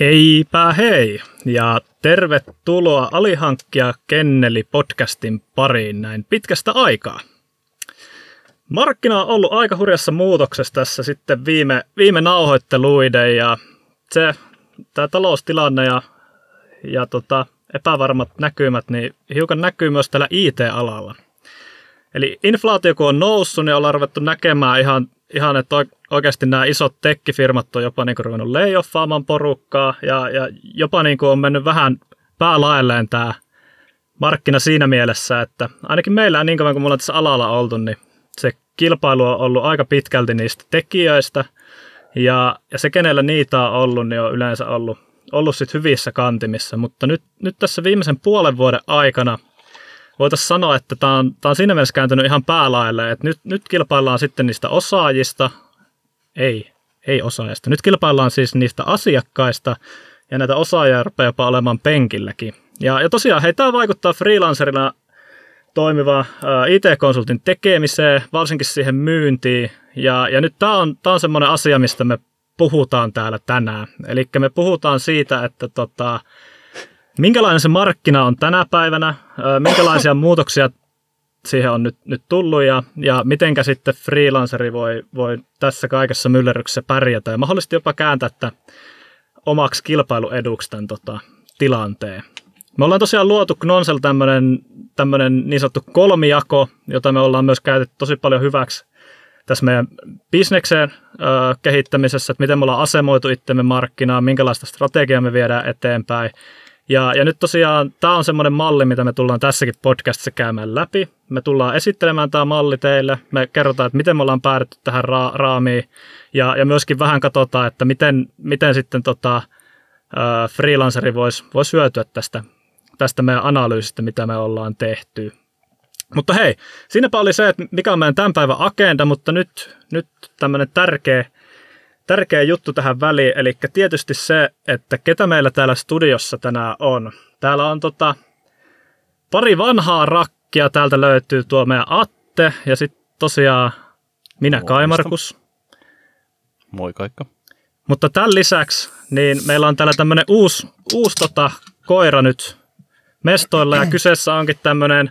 Heipä hei ja tervetuloa Alihankkija Kenneli podcastin pariin näin pitkästä aikaa. Markkina on ollut aika hurjassa muutoksessa tässä sitten viime, viime nauhoitteluiden ja se, tämä taloustilanne ja, ja tota, epävarmat näkymät, niin hiukan näkyy myös tällä IT-alalla. Eli inflaatio kun on noussut, niin ollaan ruvettu näkemään ihan, ihan että oikeasti nämä isot tekkifirmat on jopa niin kuin ruvennut layoffaamaan porukkaa ja, ja jopa niin kuin on mennyt vähän päälaelleen tämä markkina siinä mielessä, että ainakin meillä niin kauan kuin mulla on tässä alalla oltu, niin se kilpailu on ollut aika pitkälti niistä tekijöistä. Ja, ja se, kenellä niitä on ollut, niin on yleensä ollut, ollut sit hyvissä kantimissa, mutta nyt, nyt tässä viimeisen puolen vuoden aikana voitaisiin sanoa, että tämä on, tämä on siinä mielessä kääntynyt ihan päälaille, että nyt, nyt kilpaillaan sitten niistä osaajista, ei, ei osaajista. Nyt kilpaillaan siis niistä asiakkaista ja näitä osaajia rupeaa jopa olemaan penkilläkin. Ja, ja tosiaan, hei, tämä vaikuttaa freelancerina toimiva IT-konsultin tekemiseen, varsinkin siihen myyntiin. Ja, ja nyt tämä on, tämä on semmoinen asia, mistä me puhutaan täällä tänään. Eli me puhutaan siitä, että tota, minkälainen se markkina on tänä päivänä, minkälaisia muutoksia siihen on nyt, nyt tullut ja, ja mitenkä sitten freelanceri voi, voi tässä kaikessa myllerryksessä pärjätä ja mahdollisesti jopa kääntää että omaksi kilpailueduksi tämän tota, tilanteen. Me ollaan tosiaan luotu Knonsel tämmöinen, tämmöinen niin sanottu kolmijako, jota me ollaan myös käytetty tosi paljon hyväksi tässä meidän bisnekseen ö, kehittämisessä, että miten me ollaan asemoitu itsemme markkinaan, minkälaista strategiaa me viedään eteenpäin ja, ja nyt tosiaan tämä on semmoinen malli, mitä me tullaan tässäkin podcastissa käymään läpi. Me tullaan esittelemään tämä malli teille. Me kerrotaan, että miten me ollaan päädytty tähän ra- raamiin. Ja, ja myöskin vähän katsotaan, että miten, miten sitten tota, äh, freelanceri voisi vois hyötyä tästä, tästä meidän analyysistä, mitä me ollaan tehty. Mutta hei, siinäpä oli se, että mikä on meidän tämän päivän agenda, mutta nyt, nyt tämmöinen tärkeä tärkeä juttu tähän väliin, eli tietysti se, että ketä meillä täällä studiossa tänään on. Täällä on tota, pari vanhaa rakkia, täältä löytyy tuo meidän Atte ja sitten tosiaan minä Moi, Kaimarkus. Moi kaikka. Mutta tämän lisäksi niin meillä on täällä tämmöinen uusi, uusi tota, koira nyt mestoilla ja kyseessä onkin tämmöinen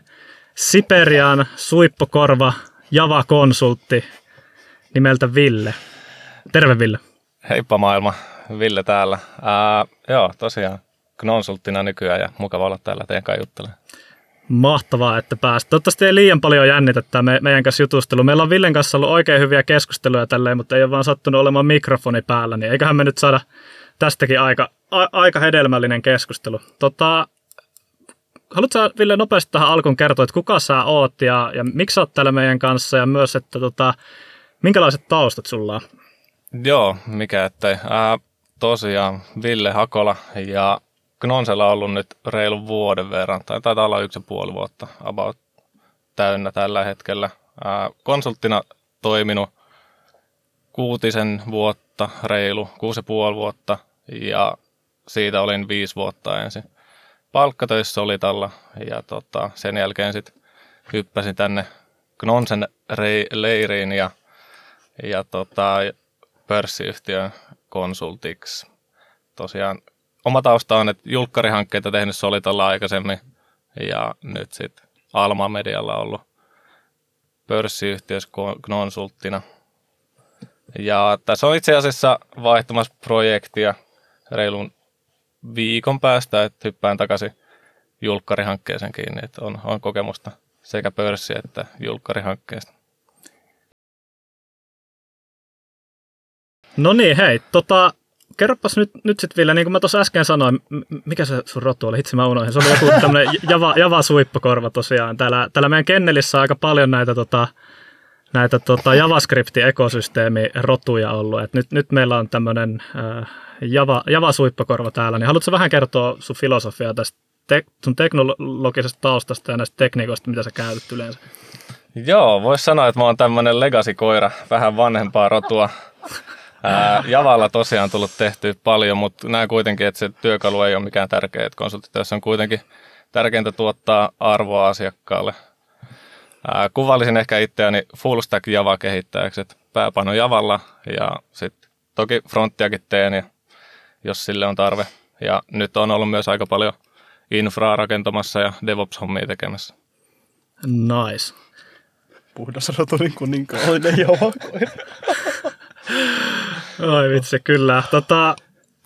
Siperian suippokorva Java-konsultti nimeltä Ville. Terve Ville. Heippa maailma, Ville täällä. Ää, joo, tosiaan konsulttina nykyään ja mukava olla täällä teidän kanssa juttelemaan. Mahtavaa, että pääsit. Toivottavasti ei liian paljon jännitä tämä me, meidän kanssa jutustelu. Meillä on Villen kanssa ollut oikein hyviä keskusteluja tälleen, mutta ei ole vaan sattunut olemaan mikrofoni päällä, niin eiköhän me nyt saada tästäkin aika, a, aika hedelmällinen keskustelu. Tota, haluatko Ville nopeasti tähän alkuun kertoa, että kuka sä oot ja, ja miksi sä oot täällä meidän kanssa ja myös, että tota, minkälaiset taustat sulla on? Joo, mikä ettei. Ää, tosiaan Ville Hakola ja Knonsella on ollut nyt reilun vuoden verran, tai taitaa olla yksi ja puoli vuotta about täynnä tällä hetkellä. Ää, konsulttina toiminut kuutisen vuotta, reilu, kuusi ja puoli vuotta, ja siitä olin viisi vuotta ensin palkkatöissä oli tällä, ja tota, sen jälkeen sitten hyppäsin tänne Knonsen leiriin, ja, ja tota, pörssiyhtiön konsultiksi. Tosiaan oma tausta on, että julkkarihankkeita tehnyt Solitolla aikaisemmin ja nyt sitten Alma Medialla ollut pörssiyhtiössä konsulttina. Ja tässä on itse asiassa vaihtamassa projektia reilun viikon päästä, että hyppään takaisin julkkarihankkeeseen kiinni, että on, on kokemusta sekä pörssi- että julkkarihankkeesta. No niin, hei, tota, kerropas nyt, nyt sitten vielä, niin kuin mä tuossa äsken sanoin, mikä se sun rotu oli, hitsi mä unohdin, se oli joku tämmöinen java, java suippokorva tosiaan. Täällä, täällä meidän Kennelissä on aika paljon näitä, tota, näitä tota, JavaScript-ekosysteemi-rotuja ollut. Et nyt, nyt meillä on tämmöinen äh, Java, Java-suippokorva täällä, niin haluatko vähän kertoa sun filosofiaa tästä te, sun teknologisesta taustasta ja näistä tekniikoista, mitä sä käytät yleensä? Joo, voisi sanoa, että mä oon tämmöinen legacy-koira, vähän vanhempaa rotua. Ää, Javalla tosiaan tullut tehty paljon, mutta näen kuitenkin, että se työkalu ei ole mikään tärkeä. Että konsulttityössä on kuitenkin tärkeintä tuottaa arvoa asiakkaalle. Ää, kuvallisin ehkä itseäni full stack Java-kehittäjäksi, että pääpaino Javalla ja sitten toki fronttiakin teen ja jos sille on tarve. Ja nyt on ollut myös aika paljon infraa rakentamassa ja DevOps-hommia tekemässä. Nice. Puhdasrotunin kuninkaallinen javakoira. Oi vitsi, kyllä. Tota,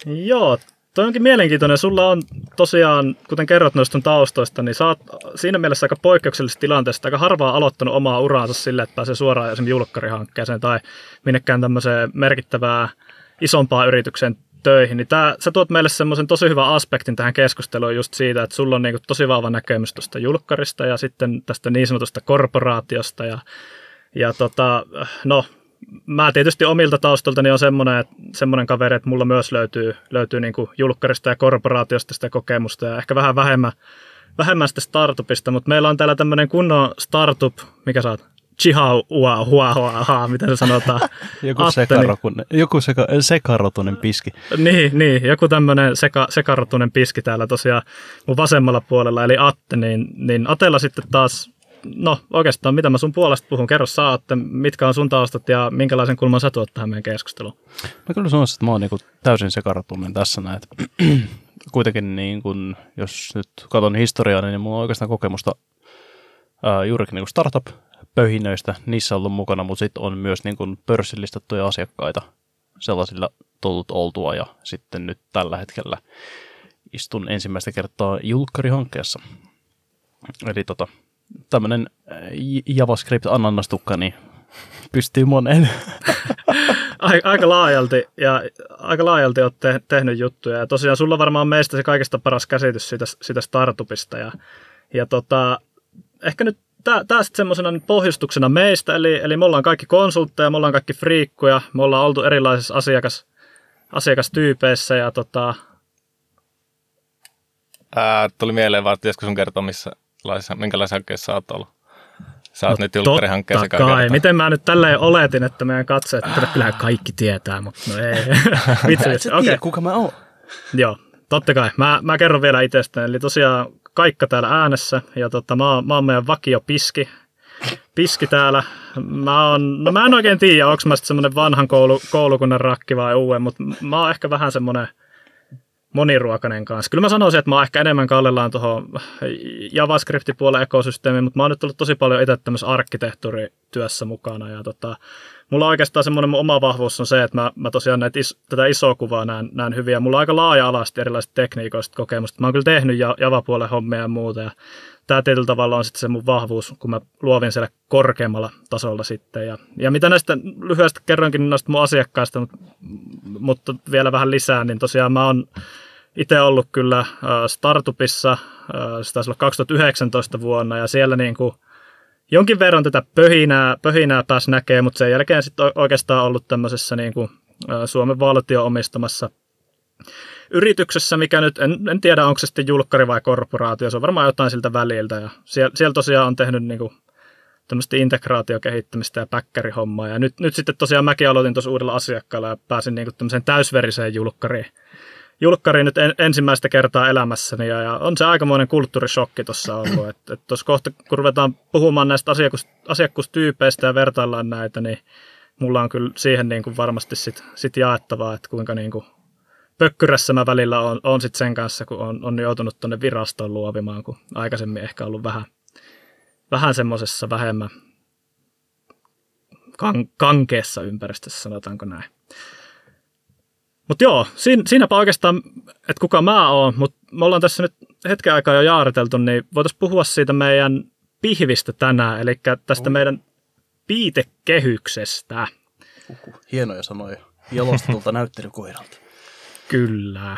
joo, toi onkin mielenkiintoinen. Sulla on tosiaan, kuten kerrot noista taustoista, niin sä oot siinä mielessä aika poikkeuksellisessa tilanteessa, aika harvaa aloittanut omaa uraansa sille, että pääsee suoraan esimerkiksi julkkarihankkeeseen tai minnekään tämmöiseen merkittävää isompaa yrityksen töihin, niin tää, sä tuot meille semmoisen tosi hyvän aspektin tähän keskusteluun just siitä, että sulla on niinku tosi vahva näkemys tuosta julkkarista ja sitten tästä niin sanotusta korporaatiosta ja, ja tota, no, mä tietysti omilta taustaltani on semmoinen, että, semmoinen kaveri, että mulla myös löytyy, löytyy niinku julkkarista ja korporaatiosta sitä kokemusta ja ehkä vähän vähemmän, vähemmän sitä startupista, mutta meillä on täällä tämmöinen kunnon startup, mikä sä oot? Chihuahua, hua, hua, hua, miten se sanotaan. joku Atte, sekarotunen, joku seka, sekarotunen piski. Niin, niin, joku tämmöinen seka, sekarotunen piski täällä tosiaan mun vasemmalla puolella, eli Atte, niin, niin Atella sitten taas, no oikeastaan mitä mä sun puolesta puhun, kerro sä Atte, mitkä on sun taustat ja minkälaisen kulman sä tuot tähän meidän keskusteluun? Mä kyllä sanoisin, että mä oon niinku täysin sekarotunen tässä näin. Kuitenkin niin kun, jos nyt katson historiaa, niin mulla on oikeastaan kokemusta ää, juurikin niin startup pöhinöistä, niissä on ollut mukana, mutta sitten on myös niin kuin pörssillistettuja asiakkaita sellaisilla tullut oltua ja sitten nyt tällä hetkellä istun ensimmäistä kertaa julkkarihankkeessa. Eli tota, tämmöinen JavaScript-anannastukka niin pystyy moneen. Aika laajalti, ja aika laajalti olet te- tehnyt juttuja. Ja tosiaan sulla varmaan meistä se kaikista paras käsitys siitä, siitä startupista. Ja, ja tota, ehkä nyt tämä sitten semmoisena pohjustuksena meistä, eli, eli me ollaan kaikki konsultteja, me ollaan kaikki friikkuja, me ollaan oltu erilaisissa asiakas, asiakastyypeissä ja tota... Ää, tuli mieleen vaan, että joskus sun kertoa, missä, minkälaisessa hankkeessa sä oot ollut. Sä oot no, nyt julkkarihankkeessa kai. Miten mä nyt tälleen oletin, että meidän katseet, että kyllähän kaikki tietää, mutta no ei. Vitsi, vitsi. Okei, okay. kuka mä oon? Joo, totta kai. Mä, mä kerron vielä itsestäni. Eli tosiaan Kaikka täällä äänessä ja tota, mä, oon, mä oon meidän vakio piski, piski täällä. Mä, oon, no mä en oikein tiedä, onko mä semmoinen vanhan koulu, koulukunnan rakki vai uuden, mutta mä oon ehkä vähän semmoinen moniruokainen kanssa. Kyllä mä sanoisin, että mä oon ehkä enemmän kallellaan tuohon JavaScript-puolen ekosysteemiin, mutta mä oon nyt ollut tosi paljon itse tämmöisessä arkkitehtuurityössä mukana. Ja tota, mulla oikeastaan semmoinen oma vahvuus on se, että mä, mä tosiaan näitä is, tätä isoa kuvaa näen, näen hyviä. Mulla on aika laaja-alaisesti erilaisista tekniikoista kokemusta. Mä oon kyllä tehnyt Java-puolen hommia ja muuta. Ja tämä tietyllä tavalla on sitten se mun vahvuus, kun mä luovin siellä korkeammalla tasolla sitten. Ja, ja mitä näistä lyhyesti kerroinkin noista mun asiakkaista, mutta, mutta vielä vähän lisää, niin tosiaan mä oon itse ollut kyllä startupissa, se taisi olla 2019 vuonna, ja siellä niin kuin jonkin verran tätä pöhinää, pöhinää pääsi näkemään, mutta sen jälkeen sitten oikeastaan ollut tämmöisessä niin kuin Suomen valtio omistamassa yrityksessä, mikä nyt, en, en tiedä onko se sitten julkkari vai korporaatio, se on varmaan jotain siltä väliltä. Ja siellä, siellä tosiaan on tehnyt niin kuin tämmöistä integraatiokehittämistä ja päkkärihommaa. Ja nyt, nyt sitten tosiaan mäkin aloitin tuossa uudella asiakkaalla ja pääsin niin kuin tämmöiseen täysveriseen julkkariin julkkari nyt en, ensimmäistä kertaa elämässäni ja, ja on se aikamoinen kulttuurishokki tuossa ollut. Että et tuossa kohta, kun ruvetaan puhumaan näistä asiakkus, asiakkustyypeistä ja vertaillaan näitä, niin mulla on kyllä siihen niin kuin varmasti sit, sit jaettavaa, että kuinka niin kuin pökkyrässä mä välillä on, on sit sen kanssa, kun on, on joutunut tuonne virastoon luovimaan, kun aikaisemmin ehkä ollut vähän, vähän semmoisessa vähemmän kan, kankeessa ympäristössä, sanotaanko näin. Mutta joo, siinä, siinäpä oikeastaan, että kuka mä oon, mutta me ollaan tässä nyt hetken aikaa jo jaariteltu, niin voitaisiin puhua siitä meidän pihvistä tänään, eli tästä oh. meidän piitekehyksestä. Uhuh, hienoja sanoja. Jalostetulta näyttelykoiralta. Kyllä.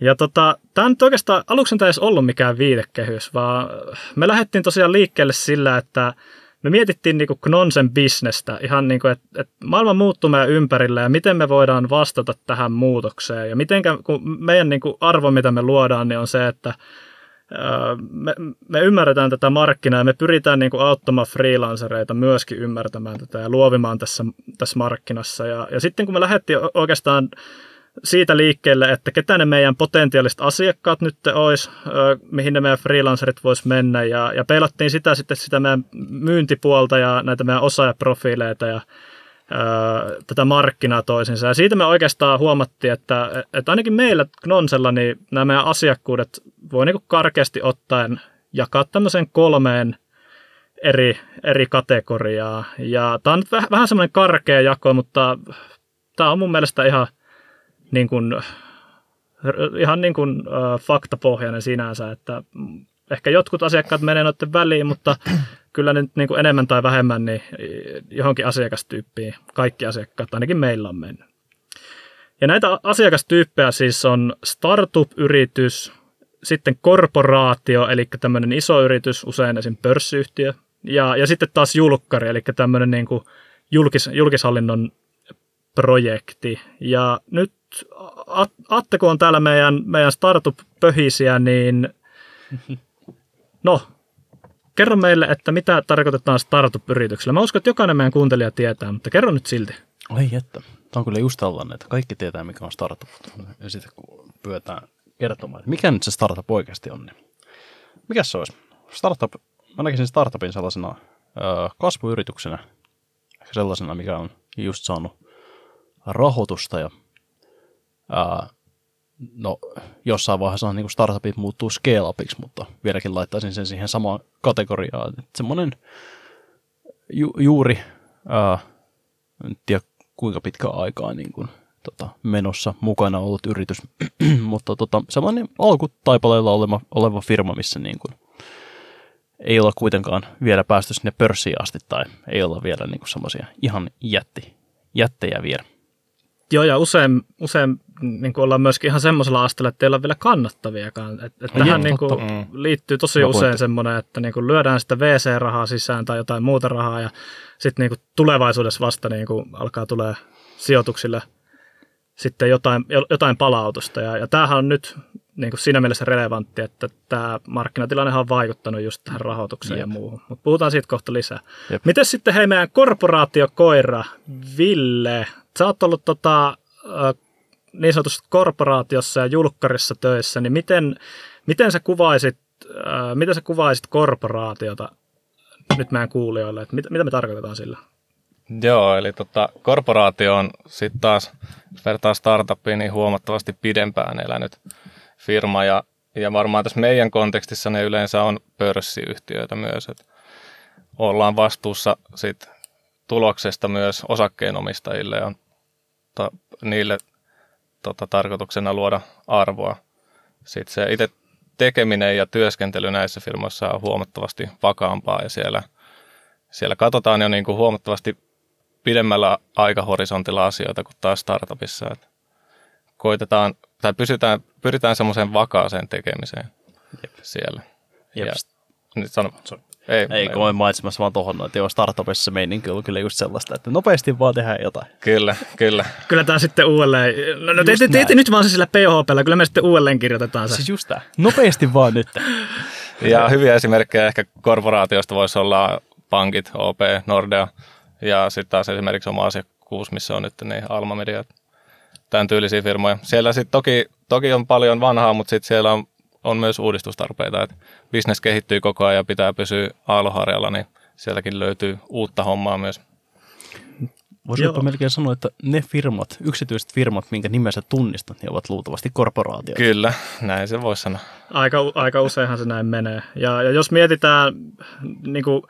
Ja tota, tämä nyt oikeastaan, aluksi ei edes ollut mikään viitekehys, vaan me lähdettiin tosiaan liikkeelle sillä, että me mietittiin niin Knonsen bisnestä ihan niin kuin, että, että maailma muuttuu meidän ympärillä ja miten me voidaan vastata tähän muutokseen. Ja miten kun meidän niin kuin arvo, mitä me luodaan, niin on se, että me, me ymmärretään tätä markkinaa ja me pyritään niin kuin auttamaan freelancereita myöskin ymmärtämään tätä ja luovimaan tässä, tässä markkinassa. Ja, ja sitten kun me lähdettiin oikeastaan siitä liikkeelle, että ketä ne meidän potentiaaliset asiakkaat nyt olisi, mihin ne meidän freelancerit vois mennä ja, ja peilattiin sitä sitten sitä meidän myyntipuolta ja näitä meidän osaajaprofiileita ja tätä markkinaa toisinsa. Ja siitä me oikeastaan huomattiin, että, että ainakin meillä Knonsella niin nämä meidän asiakkuudet voi niin karkeasti ottaen jakaa tämmöiseen kolmeen eri, eri kategoriaa. Ja tämä on nyt vähän, vähän semmoinen karkea jako, mutta tämä on mun mielestä ihan niin kuin, ihan niin kuin, äh, faktapohjainen sinänsä, että ehkä jotkut asiakkaat menee noiden väliin, mutta kyllä nyt niin kuin enemmän tai vähemmän niin johonkin asiakastyyppiin kaikki asiakkaat ainakin meillä on mennyt. Ja näitä asiakastyyppejä siis on startup-yritys, sitten korporaatio, eli tämmöinen iso yritys, usein esim. pörssiyhtiö, ja, ja sitten taas julkkari, eli tämmöinen niin kuin julkis, julkishallinnon projekti. Ja nyt Atte, kun on täällä meidän, meidän startup-pöhisiä, niin no, kerro meille, että mitä tarkoitetaan startup-yrityksellä. Mä uskon, että jokainen meidän kuuntelija tietää, mutta kerro nyt silti. Oi että. Tämä on kyllä just tällainen, että kaikki tietää, mikä on startup. Ja sitten kun pyydetään kertomaan, että mikä nyt se startup oikeasti on, niin mikä se olisi? Startup, mä näkisin startupin sellaisena ö, kasvuyrityksenä, sellaisena, mikä on just saanut rahoitusta ja ää, no, jossain vaiheessa niin startupit muuttuu scale-upiksi, mutta vieläkin laittaisin sen siihen samaan kategoriaan. Että semmoinen ju, juuri, ää, en tiedä kuinka pitkä aikaa niin kuin, tota, menossa mukana ollut yritys, mutta tota, semmoinen alkutaipaleella oleva, oleva firma, missä niin kuin, ei olla kuitenkaan vielä päästy sinne pörssiin asti tai ei olla vielä niin semmoisia ihan jätti, jättejä vielä. Joo, ja usein, usein niin kuin ollaan myöskin ihan semmoisella asteella, että ei ole vielä kannattaviakaan. Et, et tähän joo, niin kuin, mm. liittyy tosi Mä usein semmoinen, että niin kuin lyödään sitä VC-rahaa sisään tai jotain muuta rahaa, ja sitten niin tulevaisuudessa vasta niin kuin alkaa tulee sijoituksille sitten jotain, jotain palautusta. Ja, ja tämähän on nyt niin kuin siinä mielessä relevantti, että tämä markkinatilanne on vaikuttanut just tähän rahoitukseen Jep. ja muuhun. Mutta puhutaan siitä kohta lisää. Miten sitten hei meidän korporaatiokoira Ville, sä oot ollut tota, niin sanotusti korporaatiossa ja julkkarissa töissä, niin miten, miten, sä kuvaisit, miten sä kuvaisit korporaatiota nyt meidän kuulijoille, että mitä, mitä me tarkoitetaan sillä? Joo, eli tota, korporaatio on sitten taas, vertaa startupiin, niin huomattavasti pidempään elänyt firma ja, ja varmaan tässä meidän kontekstissa ne yleensä on pörssiyhtiöitä myös, että ollaan vastuussa sit tuloksesta myös osakkeenomistajille ja ta, niille tota, tarkoituksena luoda arvoa. Sitten se itse tekeminen ja työskentely näissä firmoissa on huomattavasti vakaampaa ja siellä, siellä katsotaan jo niin kuin huomattavasti pidemmällä aikahorisontilla asioita kuin taas startupissa. Että koitetaan tai pysytään, pyritään semmoiseen vakaaseen tekemiseen Jep. siellä. Jep. Ja, nyt sano, ei, ei kun olen mainitsemassa vaan tuohon, että joo, startupissa meininki on kyllä just sellaista, että nopeasti vaan tehdään jotain. Kyllä, kyllä. kyllä tämä sitten uudelleen, no, no te, te, te, te, nyt vaan se sillä PHPllä, kyllä me sitten uudelleen kirjoitetaan se. Siis just tämä, nopeasti vaan nyt. ja hyviä esimerkkejä ehkä korporaatioista voisi olla pankit, OP, Nordea ja sitten taas esimerkiksi oma asiakkuus, missä on nyt niin Alma Media, tämän tyylisiä firmoja. Siellä sitten toki, toki on paljon vanhaa, mutta sitten siellä on on myös uudistustarpeita. Että business kehittyy koko ajan ja pitää pysyä aaloharjalla, niin sieltäkin löytyy uutta hommaa myös. Voisiko melkein sanoa, että ne firmat, yksityiset firmat, minkä nimessä tunnistat, niin ovat luultavasti korporaatioita. Kyllä, näin se voisi sanoa. Aika, aika useinhan se näin menee. Ja, ja jos mietitään, niin kuin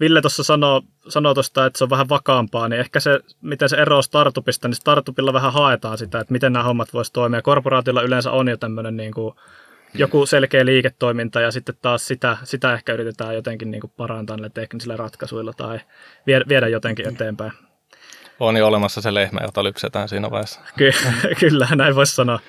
Ville tuossa sanoo, sanoo tuosta, että se on vähän vakaampaa, niin ehkä se, miten se eroaa startupista, niin startupilla vähän haetaan sitä, että miten nämä hommat voisi toimia. Korporaatilla yleensä on jo tämmöinen niin kuin joku selkeä liiketoiminta ja sitten taas sitä, sitä ehkä yritetään jotenkin niin kuin parantaa näillä teknisillä ratkaisuilla tai viedä, jotenkin eteenpäin. On jo olemassa se lehmä, jota lypsetään siinä vaiheessa. Ky- kyllä, näin voisi sanoa.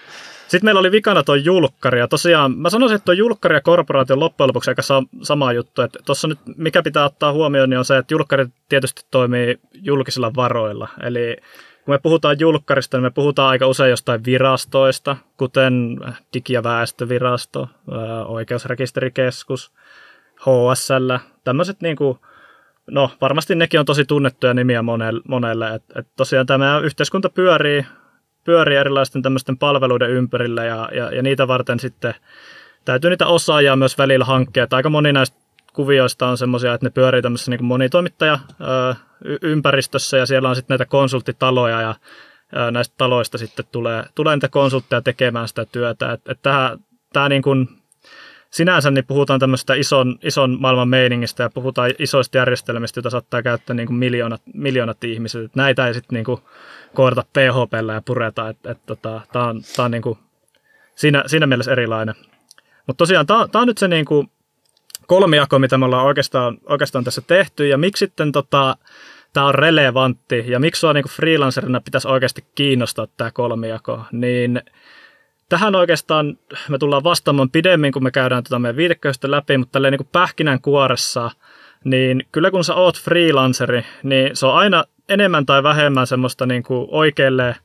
Sitten meillä oli vikana tuo julkkari, ja tosiaan mä sanoisin, että tuo julkkari ja korporaatio on loppujen lopuksi aika sama juttu. Että tuossa nyt mikä pitää ottaa huomioon, niin on se, että julkkari tietysti toimii julkisilla varoilla. Eli kun me puhutaan julkkarista, niin me puhutaan aika usein jostain virastoista, kuten Digi- ja väestövirasto, oikeusrekisterikeskus, HSL, tämmöiset niin kuin, no varmasti nekin on tosi tunnettuja nimiä monelle, monelle. että et tosiaan tämä yhteiskunta pyörii, pyörii erilaisten tämmöisten palveluiden ympärillä ja, ja, ja niitä varten sitten täytyy niitä osaajia myös välillä hankkia, että aika moni näistä kuvioista on semmoisia, että ne pyörii tämmöisessä niin monitoimittaja ympäristössä ja siellä on sitten näitä konsulttitaloja ja näistä taloista sitten tulee, tulee niitä konsultteja tekemään sitä työtä. Että et tämä, tämä niin kuin, sinänsä niin puhutaan tämmöistä ison, ison maailman meiningistä ja puhutaan isoista järjestelmistä, joita saattaa käyttää niin kuin miljoonat, miljoonat ihmiset. Että näitä ei sitten niin kuin koodata PHPllä ja pureta. Että, että tota, tämä on, tämä on niin kuin siinä, siinä mielessä erilainen. Mutta tosiaan tämä on nyt se niin kuin kolmijako, mitä me ollaan oikeastaan, oikeastaan tässä tehty ja miksi sitten tota, tämä on relevantti ja miksi sua niin freelancerina pitäisi oikeasti kiinnostaa tämä kolmijako, niin tähän oikeastaan me tullaan vastaamaan pidemmin, kun me käydään tuota meidän viitekehystä läpi, mutta tälleen niin pähkinän kuoressa, niin kyllä kun sä oot freelanceri, niin se on aina enemmän tai vähemmän semmoista niin kuin oikealle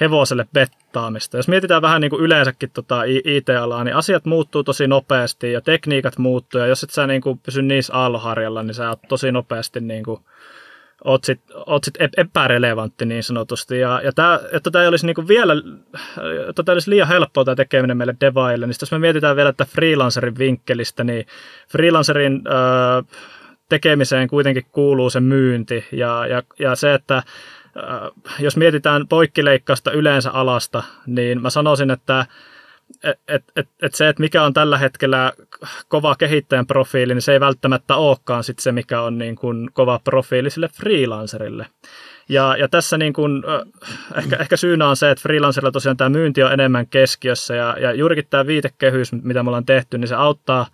hevoselle bettaamista. Jos mietitään vähän niin kuin yleensäkin tota IT-alaa, niin asiat muuttuu tosi nopeasti ja tekniikat muuttuu, ja jos et sä niin kuin pysy niissä aalloharjalla, niin sä oot tosi nopeasti niin kuin oot sit, oot sit epärelevantti niin sanotusti. Ja, ja tää, että tämä olisi niinku vielä, että tämä olisi liian helppoa tämä tekeminen meille devaille, niin jos me mietitään vielä että freelancerin vinkkelistä, niin freelancerin ö, tekemiseen kuitenkin kuuluu se myynti ja, ja, ja se, että jos mietitään poikkileikkausta yleensä alasta, niin mä sanoisin, että et, et, et, et se, että mikä on tällä hetkellä kova kehittäjän profiili, niin se ei välttämättä olekaan sit se, mikä on niin kuin kova profiili sille freelancerille. Ja, ja tässä niin kuin, ehkä, ehkä syynä on se, että freelancerilla tosiaan tämä myynti on enemmän keskiössä ja, ja juurikin tämä viitekehys, mitä me ollaan tehty, niin se auttaa,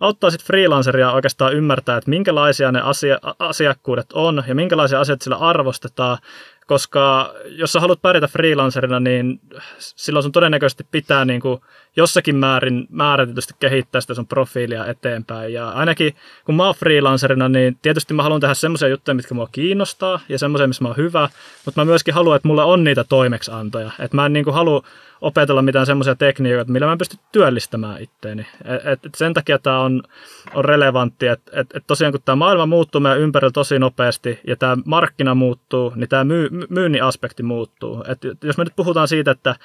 auttaa sitten freelanceria oikeastaan ymmärtää, että minkälaisia ne asia, asiakkuudet on ja minkälaisia asioita sillä arvostetaan koska jos sä haluat pärjätä freelancerina, niin silloin sun todennäköisesti pitää niin kuin jossakin määrin määrätysti kehittää sitä sun profiilia eteenpäin. Ja ainakin kun mä oon freelancerina, niin tietysti mä haluan tehdä semmoisia juttuja, mitkä mua kiinnostaa ja semmoisia, missä mä oon hyvä, mutta mä myöskin haluan, että mulla on niitä toimeksiantoja. Että mä en niin kuin halua opetella mitään semmoisia tekniikoita, millä mä pystyn työllistämään itteeni. Et, et sen takia tämä on, on relevantti, että et, et tosiaan kun tämä maailma muuttuu meidän ympärillä tosi nopeasti ja tämä markkina muuttuu, niin tämä myy, myynnin aspekti muuttuu. Et jos me nyt puhutaan siitä, että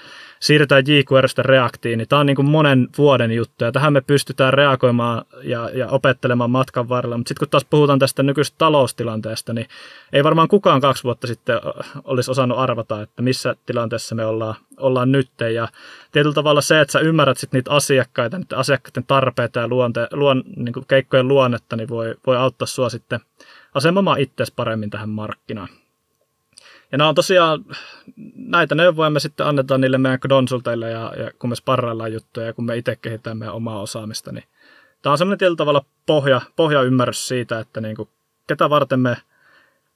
siirrytään jQuerystä Reactiin, niin tämä on niin kuin monen vuoden juttu ja tähän me pystytään reagoimaan ja, ja opettelemaan matkan varrella. Mutta sitten kun taas puhutaan tästä nykyisestä taloustilanteesta, niin ei varmaan kukaan kaksi vuotta sitten olisi osannut arvata, että missä tilanteessa me ollaan, ollaan nyt. Ja tietyllä tavalla se, että sä ymmärrät sit niitä asiakkaita, niitä asiakkaiden tarpeita ja luonte, luon, niin kuin keikkojen luonnetta, niin voi, voi auttaa sua sitten asemomaan itseäsi paremmin tähän markkinaan. Ja nämä on tosiaan, näitä neuvoja me sitten annetaan niille meidän konsulteille ja, ja kun me sparraillaan juttuja ja kun me itse kehitetään meidän omaa osaamista, niin tämä on semmoinen tietyllä tavalla pohja, pohjaymmärrys siitä, että niin kuin, ketä varten me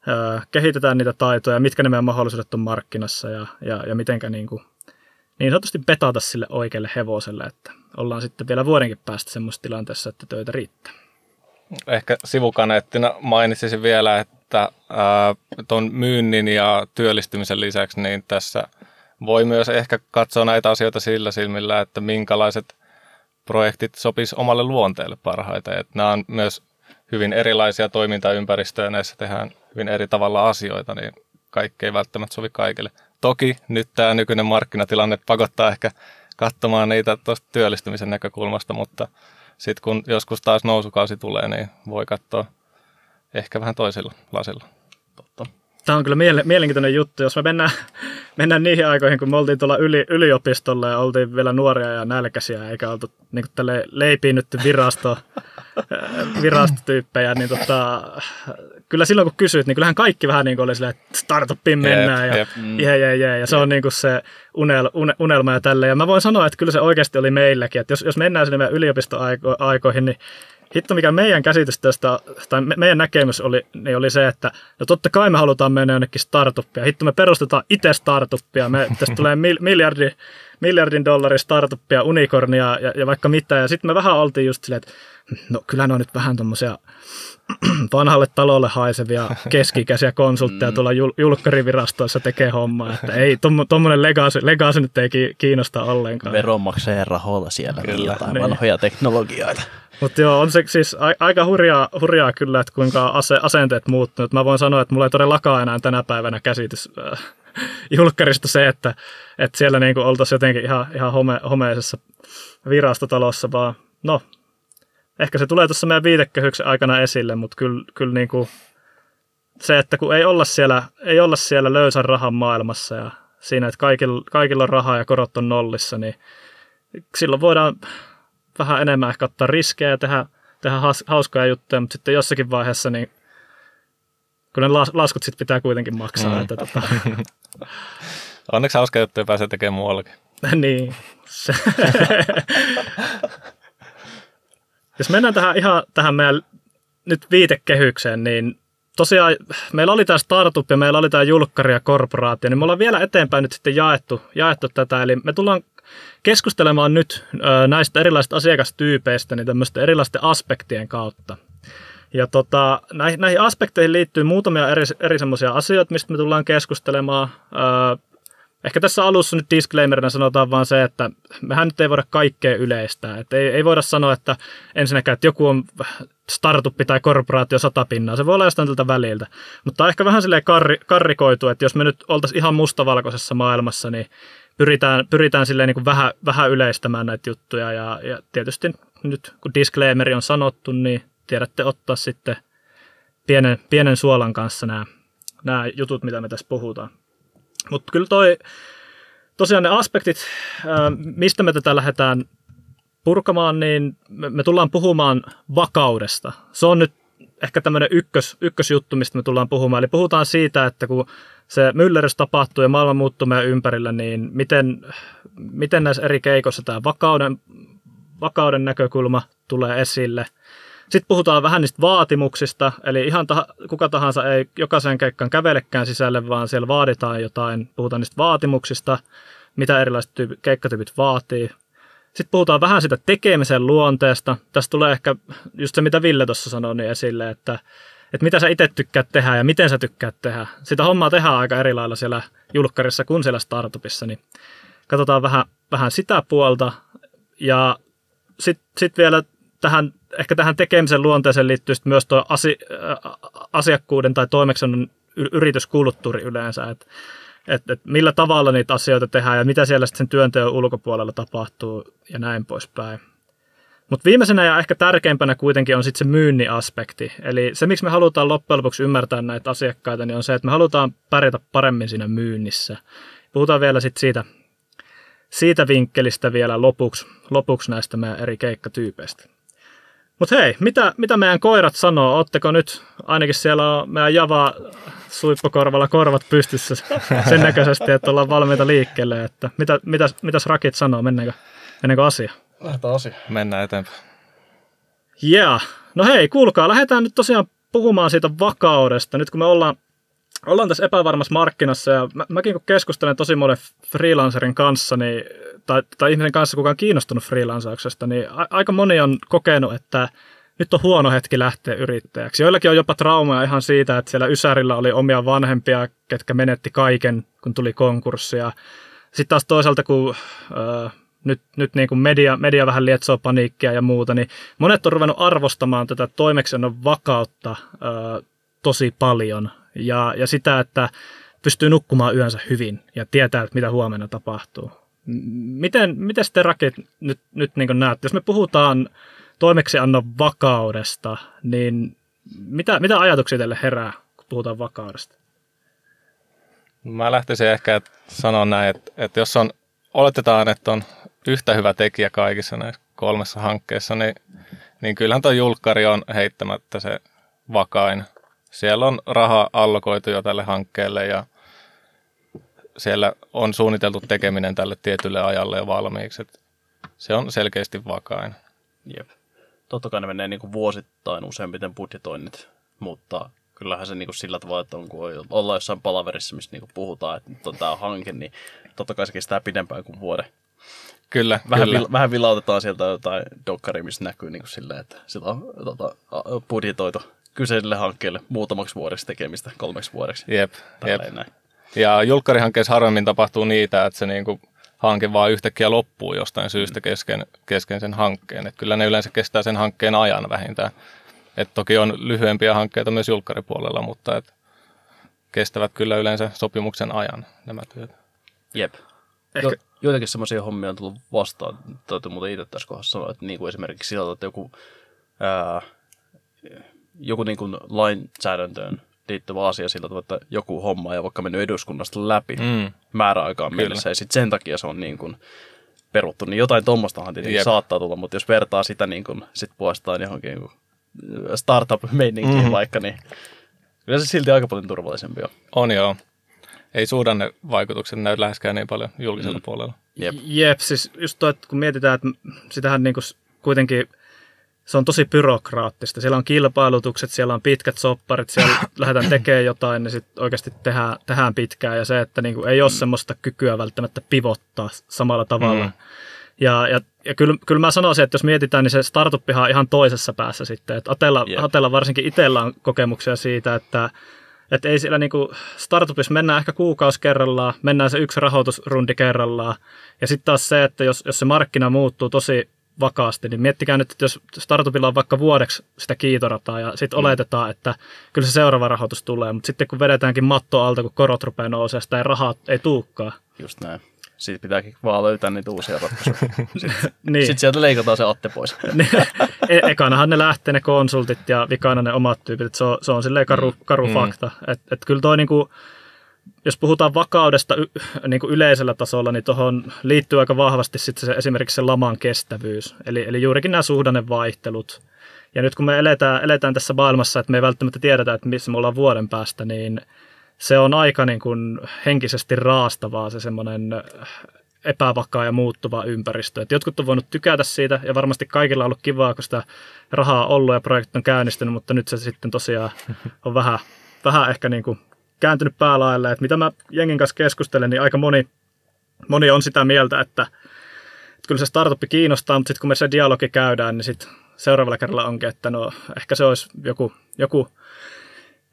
ää, kehitetään niitä taitoja, mitkä ne meidän mahdollisuudet on markkinassa ja, ja, ja mitenkä niin, kuin, niin sanotusti petata sille oikealle hevoselle, että ollaan sitten vielä vuodenkin päästä semmoisessa tilanteessa, että töitä riittää. Ehkä sivukaneettina mainitsisin vielä, että että tuon myynnin ja työllistymisen lisäksi niin tässä voi myös ehkä katsoa näitä asioita sillä silmillä, että minkälaiset projektit sopis omalle luonteelle parhaiten. Että nämä on myös hyvin erilaisia toimintaympäristöjä, näissä tehdään hyvin eri tavalla asioita, niin kaikki ei välttämättä sovi kaikille. Toki nyt tämä nykyinen markkinatilanne pakottaa ehkä katsomaan niitä tuosta työllistymisen näkökulmasta, mutta sitten kun joskus taas nousukausi tulee, niin voi katsoa ehkä vähän toisella lasilla. Totta. Tämä on kyllä mielenkiintoinen juttu, jos me mennään, mennään niihin aikoihin, kun me oltiin tuolla yli, yliopistolla ja oltiin vielä nuoria ja nälkäisiä, eikä oltu niin tälle leipiinnytty virasto, virastotyyppejä, niin tota, kyllä silloin kun kysyt, niin kyllähän kaikki vähän niin kuin oli silleen, että startupiin mennään ja, mm. jee, jee, jee, ja se on niin kuin se unel, unelma ja tälleen. Ja mä voin sanoa, että kyllä se oikeasti oli meilläkin, että jos, jos mennään sinne yliopistoaikoihin, niin hitto mikä meidän käsitys tästä, tai meidän näkemys oli, niin oli se, että no totta kai me halutaan mennä jonnekin startuppia. Hitto me perustetaan itse startuppia. Me, tästä tulee miljardi, miljardin dollarin startuppia, unicornia ja, ja vaikka mitä. Ja sitten me vähän oltiin just silleen, että no kyllä ne on nyt vähän tuommoisia vanhalle talolle haisevia keskikäisiä konsultteja mm. tuolla jul- julkkarivirastoissa tekee hommaa. Että ei, tuommoinen legacy, legacy nyt ei kiinnosta ollenkaan. Veronmaksajien rahoilla siellä kyllä, jotain niin. vanhoja teknologioita. Mutta joo, on se siis a- aika hurjaa, hurjaa kyllä, että kuinka ase- asenteet muuttunut. Mä voin sanoa, että mulla ei todellakaan enää tänä päivänä käsitys äh, julkkarista se, että, että siellä niinku oltaisiin jotenkin ihan, ihan home, homeisessa virastotalossa, vaan no, ehkä se tulee tuossa meidän viitekehyksen aikana esille, mutta kyllä, kyllä niin kuin se, että kun ei olla siellä, ei olla siellä löysän rahan maailmassa ja siinä, että kaikilla, kaikilla on rahaa ja korot on nollissa, niin silloin voidaan vähän enemmän ehkä ottaa riskejä ja tehdä, tehdä hauskoja juttuja, mutta sitten jossakin vaiheessa niin kun ne laskut sitten pitää kuitenkin maksaa. Mm. Että, tota... Onneksi hauska juttuja pääsee tekemään muuallakin. niin. Jos mennään tähän ihan tähän meidän nyt viitekehykseen, niin tosiaan meillä oli tämä startup ja meillä oli tämä julkkari ja korporaatio, niin me ollaan vielä eteenpäin nyt sitten jaettu, jaettu tätä. Eli me tullaan keskustelemaan nyt näistä erilaisista asiakastyypeistä niin tämmöisten erilaisten aspektien kautta. Ja tota, näihin, näihin aspekteihin liittyy muutamia eri, eri semmoisia asioita, mistä me tullaan keskustelemaan. Öö, ehkä tässä alussa nyt disclaimerina sanotaan vaan se, että mehän nyt ei voida kaikkea yleistää. Et ei, ei voida sanoa, että ensinnäkään, että joku on startup tai korporaatio sata pinnaa. Se voi olla jostain tältä väliltä. Mutta ehkä vähän silleen karri, karrikoitu, että jos me nyt oltaisiin ihan mustavalkoisessa maailmassa, niin pyritään, pyritään silleen niin kuin vähän, vähän yleistämään näitä juttuja. Ja, ja tietysti nyt kun disclaimeri on sanottu, niin tiedätte ottaa sitten pienen, pienen suolan kanssa nämä, nämä jutut, mitä me tässä puhutaan. Mutta kyllä toi, tosiaan ne aspektit, mistä me tätä lähdetään purkamaan, niin me tullaan puhumaan vakaudesta. Se on nyt ehkä tämmöinen ykkös, ykkösjuttu, mistä me tullaan puhumaan. Eli puhutaan siitä, että kun se myllerys tapahtuu ja maailma muuttuu meidän ympärillä, niin miten, miten näissä eri keikoissa tämä vakauden, vakauden näkökulma tulee esille – sitten puhutaan vähän niistä vaatimuksista, eli ihan tah- kuka tahansa ei jokaisen keikkaan kävelekään sisälle, vaan siellä vaaditaan jotain. Puhutaan niistä vaatimuksista, mitä erilaiset tyyp- keikkatyypit vaatii. Sitten puhutaan vähän sitä tekemisen luonteesta. Tässä tulee ehkä just se, mitä Ville tuossa sanoi niin esille, että, että mitä sä itse tykkäät tehdä ja miten sä tykkäät tehdä. Sitä hommaa tehdään aika eri lailla siellä julkkarissa kuin siellä startupissa, niin katsotaan vähän, vähän sitä puolta. Ja sitten sit vielä tähän ehkä tähän tekemisen luonteeseen liittyy myös tuo asi, asiakkuuden tai toimeksennon yrityskulttuuri yleensä, että et, et millä tavalla niitä asioita tehdään ja mitä siellä sitten sen työnteon ulkopuolella tapahtuu ja näin poispäin. Mutta viimeisenä ja ehkä tärkeimpänä kuitenkin on sitten se myynnin aspekti. Eli se, miksi me halutaan loppujen lopuksi ymmärtää näitä asiakkaita, niin on se, että me halutaan pärjätä paremmin siinä myynnissä. Puhutaan vielä sitten siitä, siitä vinkkelistä vielä lopuksi, lopuksi näistä meidän eri keikkatyypeistä. Mutta hei, mitä, mitä meidän koirat sanoo? Oletteko nyt, ainakin siellä on meidän Java suippokorvalla korvat pystyssä sen näköisesti, että ollaan valmiita liikkeelle. Että mitä, mitäs, mitäs rakit sanoo? Mennäänkö, mennäänkö asia? Lähdetään asia. Mennään eteenpäin. Yeah. No hei, kuulkaa, lähdetään nyt tosiaan puhumaan siitä vakaudesta. Nyt kun me ollaan, ollaan tässä epävarmassa markkinassa ja mä, mäkin kun keskustelen tosi monen freelancerin kanssa, niin tai, tai ihmisen kanssa, kuka on kiinnostunut freelancauksesta, niin a, aika moni on kokenut, että nyt on huono hetki lähteä yrittäjäksi. Joillakin on jopa traumaa ihan siitä, että siellä Ysärillä oli omia vanhempia, ketkä menetti kaiken, kun tuli konkurssia. Sitten taas toisaalta, kun äh, nyt, nyt niin kuin media, media vähän lietsoo paniikkia ja muuta, niin monet on ruvennut arvostamaan tätä toimeksennon vakautta äh, tosi paljon. Ja, ja sitä, että pystyy nukkumaan yönsä hyvin ja tietää, että mitä huomenna tapahtuu. Miten, miten te rakit nyt, nyt niin näette, jos me puhutaan toimeksiannon vakaudesta, niin mitä, mitä ajatuksia teille herää, kun puhutaan vakaudesta? Mä lähtisin ehkä sanoa näin, että, että jos on, oletetaan, että on yhtä hyvä tekijä kaikissa näissä kolmessa hankkeessa, niin, niin kyllähän tuo julkkari on heittämättä se vakain. Siellä on raha allokoitu jo tälle hankkeelle ja siellä on suunniteltu tekeminen tälle tietylle ajalle jo valmiiksi. Et se on selkeästi vakain. Jep. Totta kai ne menee niin kuin vuosittain useimmiten budjetoinnit, mutta kyllähän se niin kuin sillä tavalla, että on, kun ollaan jossain palaverissa, missä niin kuin puhutaan, että nyt on tämä hanke, niin totta kai se kestää pidempään kuin vuoden. Kyllä, vähän, kyllä. Vil, vähän vilautetaan sieltä jotain dokkaria, missä näkyy niin kuin silleen, että sillä on tota, budjetoitu kyseiselle hankkeelle muutamaksi vuodeksi tekemistä, kolmeksi vuodeksi. Jep, jep. Näin. Ja julkkarihankkeessa harvemmin tapahtuu niitä, että se niinku hanke vaan yhtäkkiä loppuu jostain syystä kesken, kesken sen hankkeen. Et kyllä ne yleensä kestää sen hankkeen ajan vähintään. Et toki on lyhyempiä hankkeita myös julkkaripuolella, mutta et kestävät kyllä yleensä sopimuksen ajan nämä työt. Jep. Ehkä. Jo, joitakin semmoisia hommia on tullut vastaan. Täytyy muuten itse tässä kohdassa sanoa, että niin kuin esimerkiksi sieltä, että joku ää, joku niin kuin lainsäädäntöön liittyvä asia sillä tavalla, että joku homma ei vaikka mennyt eduskunnasta läpi mm. määräaikaan mennessä, ja sitten sen takia se on niin kuin peruttu, niin jotain tuommoistahan tietenkin Jep. saattaa tulla, mutta jos vertaa sitä niin kuin, sit puolestaan johonkin niin startup-meininkiin mm-hmm. vaikka, niin kyllä se silti aika paljon turvallisempi on. On joo. Ei suhdanne vaikutukset näy läheskään niin paljon julkisella mm. puolella. Jep. Jep, siis just toi, että kun mietitään, että sitähän niin kuin kuitenkin se on tosi byrokraattista. Siellä on kilpailutukset, siellä on pitkät sopparit, siellä lähdetään tekemään jotain, niin sitten oikeasti tehdään, tehdään pitkään. Ja se, että niin kuin ei ole mm. semmoista kykyä välttämättä pivottaa samalla tavalla. Mm. Ja, ja, ja kyllä, kyllä mä sanoisin, että jos mietitään, niin se startuppihan on ihan toisessa päässä sitten. Että Atella, yep. Atella varsinkin itsellä on kokemuksia siitä, että että ei siellä niinku startupissa mennään ehkä kuukausi kerrallaan, mennään se yksi rahoitusrundi kerrallaan. Ja sitten taas se, että jos, jos se markkina muuttuu tosi vakaasti, niin miettikää nyt, että jos startupilla on vaikka vuodeksi sitä kiitorataa ja sitten mm. oletetaan, että kyllä se seuraava rahoitus tulee, mutta sitten kun vedetäänkin matto alta, kun korot rupeaa nousemaan, sitä ei rahaa ei tuukkaa. Just näin. Sitten pitääkin vaan löytää niitä uusia ratkaisuja. Sitten, niin. sitten sieltä leikataan se atte pois. Niin. e- ekanahan ne lähtee ne konsultit ja vikana ne omat tyypit. Se on, se on silleen karu, mm. karu mm. fakta. Että et kyllä toi niinku, jos puhutaan vakaudesta y, niin kuin yleisellä tasolla, niin tuohon liittyy aika vahvasti sitten se, esimerkiksi se laman kestävyys. Eli, eli juurikin nämä suhdannevaihtelut. Ja nyt kun me eletään, eletään tässä maailmassa, että me ei välttämättä tiedetä, että missä me ollaan vuoden päästä, niin se on aika niin kuin henkisesti raastavaa se semmoinen epävakaa ja muuttuva ympäristö. Et jotkut on voinut tykätä siitä ja varmasti kaikilla on ollut kivaa, kun sitä rahaa on ollut ja projekti on käynnistynyt, mutta nyt se sitten tosiaan on vähän, vähän ehkä niin kuin kääntynyt päälaille. Että mitä mä jengin kanssa keskustelen, niin aika moni, moni on sitä mieltä, että, että kyllä se startup kiinnostaa, mutta sitten kun me se dialogi käydään, niin sitten seuraavalla kerralla onkin, että no ehkä se olisi joku, joku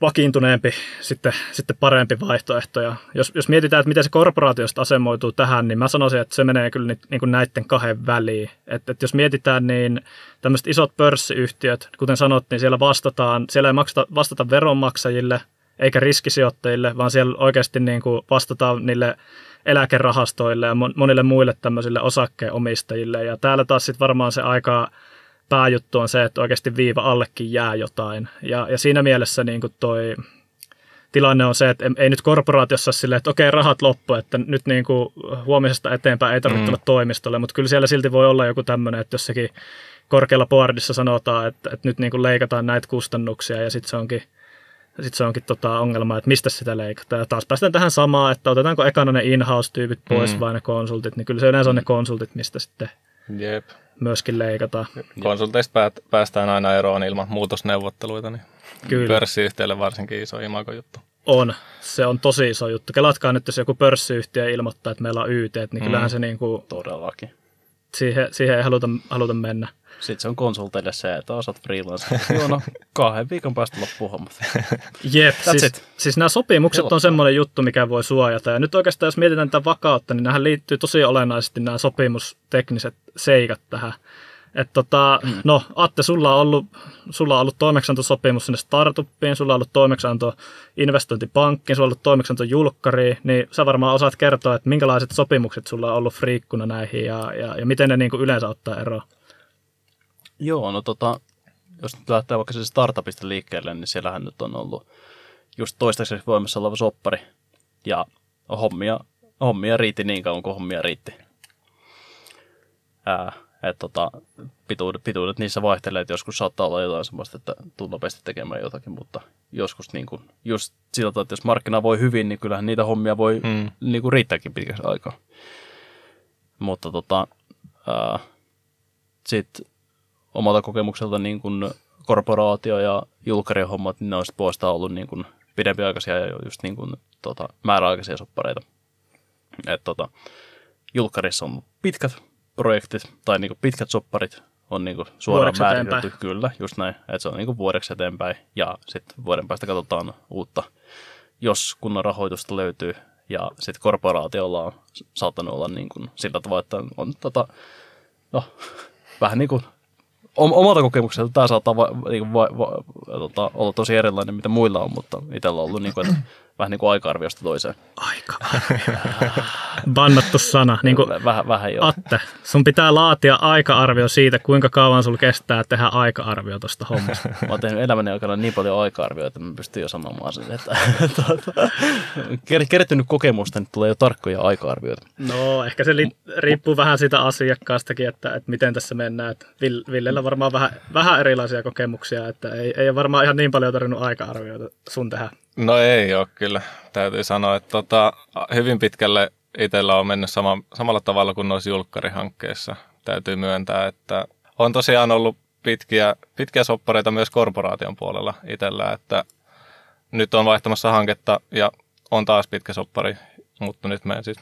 vakiintuneempi, sitten, sitten parempi vaihtoehto. Ja jos, jos mietitään, että miten se korporaatiosta asemoituu tähän, niin mä sanoisin, että se menee kyllä niin kuin näiden kahden väliin. Että, että jos mietitään, niin tämmöiset isot pörssiyhtiöt, kuten sanottiin, siellä vastataan, siellä ei maksata, vastata veronmaksajille eikä riskisijoittajille, vaan siellä oikeasti niin kuin vastataan niille eläkerahastoille ja monille muille tämmöisille osakkeenomistajille. Ja täällä taas sitten varmaan se aika pääjuttu on se, että oikeasti viiva allekin jää jotain. Ja, ja siinä mielessä niin kuin toi tilanne on se, että ei nyt korporaatiossa sille, että okei, rahat loppu, että nyt niin kuin huomisesta eteenpäin ei tarvitse mm. toimistolle, mutta kyllä siellä silti voi olla joku tämmöinen, että jossakin korkealla boardissa sanotaan, että, että nyt niin kuin leikataan näitä kustannuksia ja sitten se onkin, sit se onkin tota ongelma, että mistä sitä leikataan. Ja taas päästään tähän samaan, että otetaanko ekana ne in-house-tyypit pois mm. vai ne konsultit, niin kyllä se yleensä on ne konsultit, mistä sitten Jep myöskin leikata. Konsulteista päästään aina eroon ilman muutosneuvotteluita, niin Kyllä. pörssiyhtiölle varsinkin iso juttu. On. Se on tosi iso juttu. Kelatkaa nyt, jos joku pörssiyhtiö ilmoittaa, että meillä on YT, niin mm. kyllähän se niin kuin, Todellakin. Siihen, siihen ei haluta, haluta mennä. Sitten se on konsulteille se, että osat freelance. Joo, no kahden viikon päästä loppuu hommat. Jep, siis, siis nämä sopimukset Helppo. on semmoinen juttu, mikä voi suojata. Ja nyt oikeastaan, jos mietitään tätä vakautta, niin nämähän liittyy tosi olennaisesti nämä sopimustekniset seikat tähän. Et tota, mm. No, Atte, sulla on, ollut, sulla on ollut toimeksiantosopimus sinne startuppiin, sulla on ollut toimeksianto investointipankkiin, sulla on ollut toimeksianto julkkariin, niin sä varmaan osaat kertoa, että minkälaiset sopimukset sulla on ollut friikkuna näihin ja, ja, ja miten ne niin kuin yleensä ottaa eroa? Joo, no tota, jos nyt lähtee vaikka se startupista liikkeelle, niin siellähän nyt on ollut just toistaiseksi voimassa oleva soppari. Ja hommia, hommia riitti niin kauan kuin hommia riitti. Ää, et tota, pituudet, pituudet niissä vaihtelee, että joskus saattaa olla jotain sellaista, että tuu nopeasti tekemään jotakin, mutta joskus niin kuin, just sillä tavalla, että jos markkina voi hyvin, niin kyllähän niitä hommia voi mm. niin kuin riittääkin pitkäksi aikaa. Mutta tota, sitten omalta kokemukselta niin kuin korporaatio- ja julkkarihommat, niin ne on puolestaan ollut niin kuin pidempiaikaisia ja just niin kuin, tota, määräaikaisia soppareita. Et, tota, julkkarissa on pitkät projektit tai niin kuin pitkät sopparit on niin kuin suoraan määritelty. Kyllä, just näin. Että se on niin kuin vuodeksi eteenpäin ja sitten vuoden päästä katsotaan uutta, jos kunnon rahoitusta löytyy. Ja sitten korporaatiolla on saattanut olla niin kuin sillä tavalla, että on tota, no, vähän niin kuin omalta kokemukselta tämä saattaa va, niin va, va, tota, olla tosi erilainen, mitä muilla on, mutta itsellä on ollut, niin kuin, että vähän niin kuin aika-arviosta toiseen. Aika. Bannattu sana. Niin kuin Vähän, vähän joo. Atte, sun pitää laatia aika-arvio siitä, kuinka kauan sulla kestää tehdä aika-arvio tuosta hommasta. Mä oon tehnyt elämäni aikana niin paljon aika-arvioita, että mä pystyn jo sanomaan sen, että tuota, ker- kertynyt kokemusta, niin tulee jo tarkkoja aika-arvioita. No, ehkä se li- riippuu vähän siitä asiakkaastakin, että, että miten tässä mennään. Että Vill- Villellä varmaan vähän, vähän erilaisia kokemuksia, että ei, ei ole varmaan ihan niin paljon tarvinnut aika-arvioita sun tehdä. No ei ole kyllä. Täytyy sanoa, että tota, hyvin pitkälle itsellä on mennyt sama, samalla tavalla kuin noissa julkkarihankkeissa. Täytyy myöntää, että on tosiaan ollut pitkiä, pitkiä soppareita myös korporaation puolella itsellä, että nyt on vaihtamassa hanketta ja on taas pitkä soppari, mutta nyt menen siis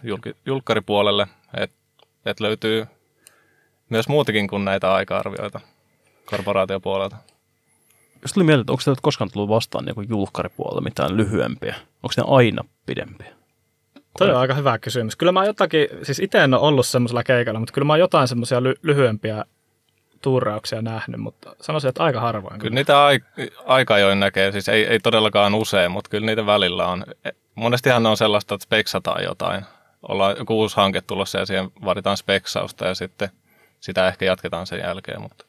julkkaripuolelle, että et löytyy myös muutakin kuin näitä aika-arvioita korporaatiopuolelta. Jos tuli mieleen, että onko teiltä koskaan tullut vastaan niin julkkaripuolella mitään lyhyempiä? Onko ne aina pidempiä? Toi on aika hyvä kysymys. Kyllä mä jotakin, siis itse en ole ollut semmoisella keikalla, mutta kyllä mä oon jotain semmoisia ly- lyhyempiä tuurauksia nähnyt, mutta sanoisin, että aika harvoin. Kyllä niitä ai- aika ajoin näkee, siis ei, ei todellakaan usein, mutta kyllä niitä välillä on. E- Monestihan ne on sellaista, että speksataan jotain. Ollaan joku uusi hanke tulossa ja siihen vaaditaan speksausta ja sitten sitä ehkä jatketaan sen jälkeen. Mutta.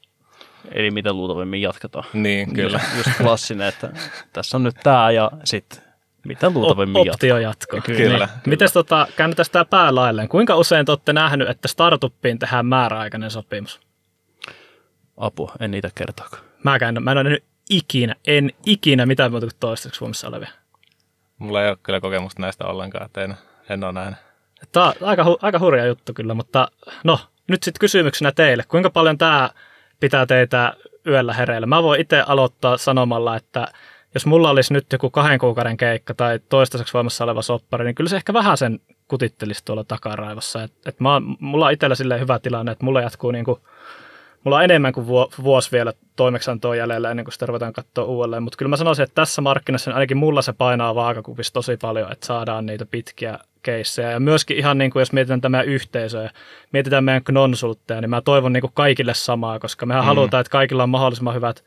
Eli miten luultavimmin jatketaan. Niin, kyllä. Just, just klassinen, että tässä on nyt tämä ja sitten miten luultavimmin jatketaan. optio jatko. Kyllä, kyllä. Mites tota, käännetään tämä päälailleen. Kuinka usein te olette nähnyt, että startuppiin tehdään määräaikainen sopimus? Apua, en niitä kertaakaan. Mäkään, mä en ole nähnyt ikinä, en ikinä mitään muuta kuin toistaiseksi Suomessa olevia. Mulla ei ole kyllä kokemusta näistä ollenkaan, että en, en ole nähnyt. Tämä on aika, hu- aika hurja juttu kyllä, mutta no, nyt sitten kysymyksenä teille. Kuinka paljon tämä pitää teitä yöllä hereillä? Mä voin itse aloittaa sanomalla, että jos mulla olisi nyt joku kahden kuukauden keikka tai toistaiseksi voimassa oleva soppari, niin kyllä se ehkä vähän sen kutittelisi tuolla takaraivossa. Et, et mä, mulla on itsellä silleen hyvä tilanne, että mulla jatkuu niinku, mulla on enemmän kuin vuo- vuosi vielä toimeksiantoa jäljellä ennen kuin sitä ruvetaan katsoa uudelleen. Mutta kyllä mä sanoisin, että tässä markkinassa ainakin mulla se painaa vaakakupissa tosi paljon, että saadaan niitä pitkiä keissejä. Ja myöskin ihan niin kuin jos mietitään tämä yhteisöä, mietitään meidän konsultteja, niin mä toivon niin kuin kaikille samaa, koska mehän mm. halutaan, että kaikilla on mahdollisimman hyvät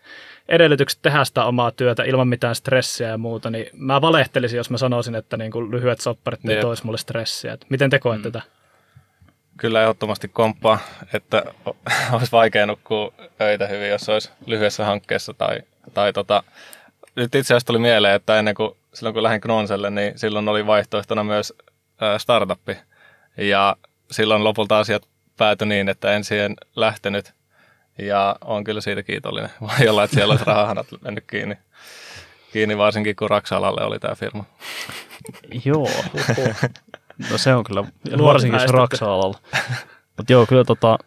edellytykset tehdä sitä omaa työtä ilman mitään stressiä ja muuta, niin mä valehtelisin, jos mä sanoisin, että niin kuin lyhyet sopparit niin Jep. tois mulle stressiä. Et miten te koette tätä? Kyllä ehdottomasti komppaa, että olisi vaikea nukkua öitä hyvin, jos olisi lyhyessä hankkeessa. Tai, tai tota, nyt itse asiassa tuli mieleen, että ennen kuin silloin kun lähdin Knonselle, niin silloin oli vaihtoehtona myös startuppi. Ja silloin lopulta asiat päätyi niin, että en siihen lähtenyt. Ja on kyllä siitä kiitollinen. Voi olla, että siellä olisi rahahanat mennyt kiinni. Kiinni varsinkin, kun Raksalalle oli tämä firma. Joo. No se on kyllä, varsinkin se Raksa-alalla. Mutta joo, kyllä tota,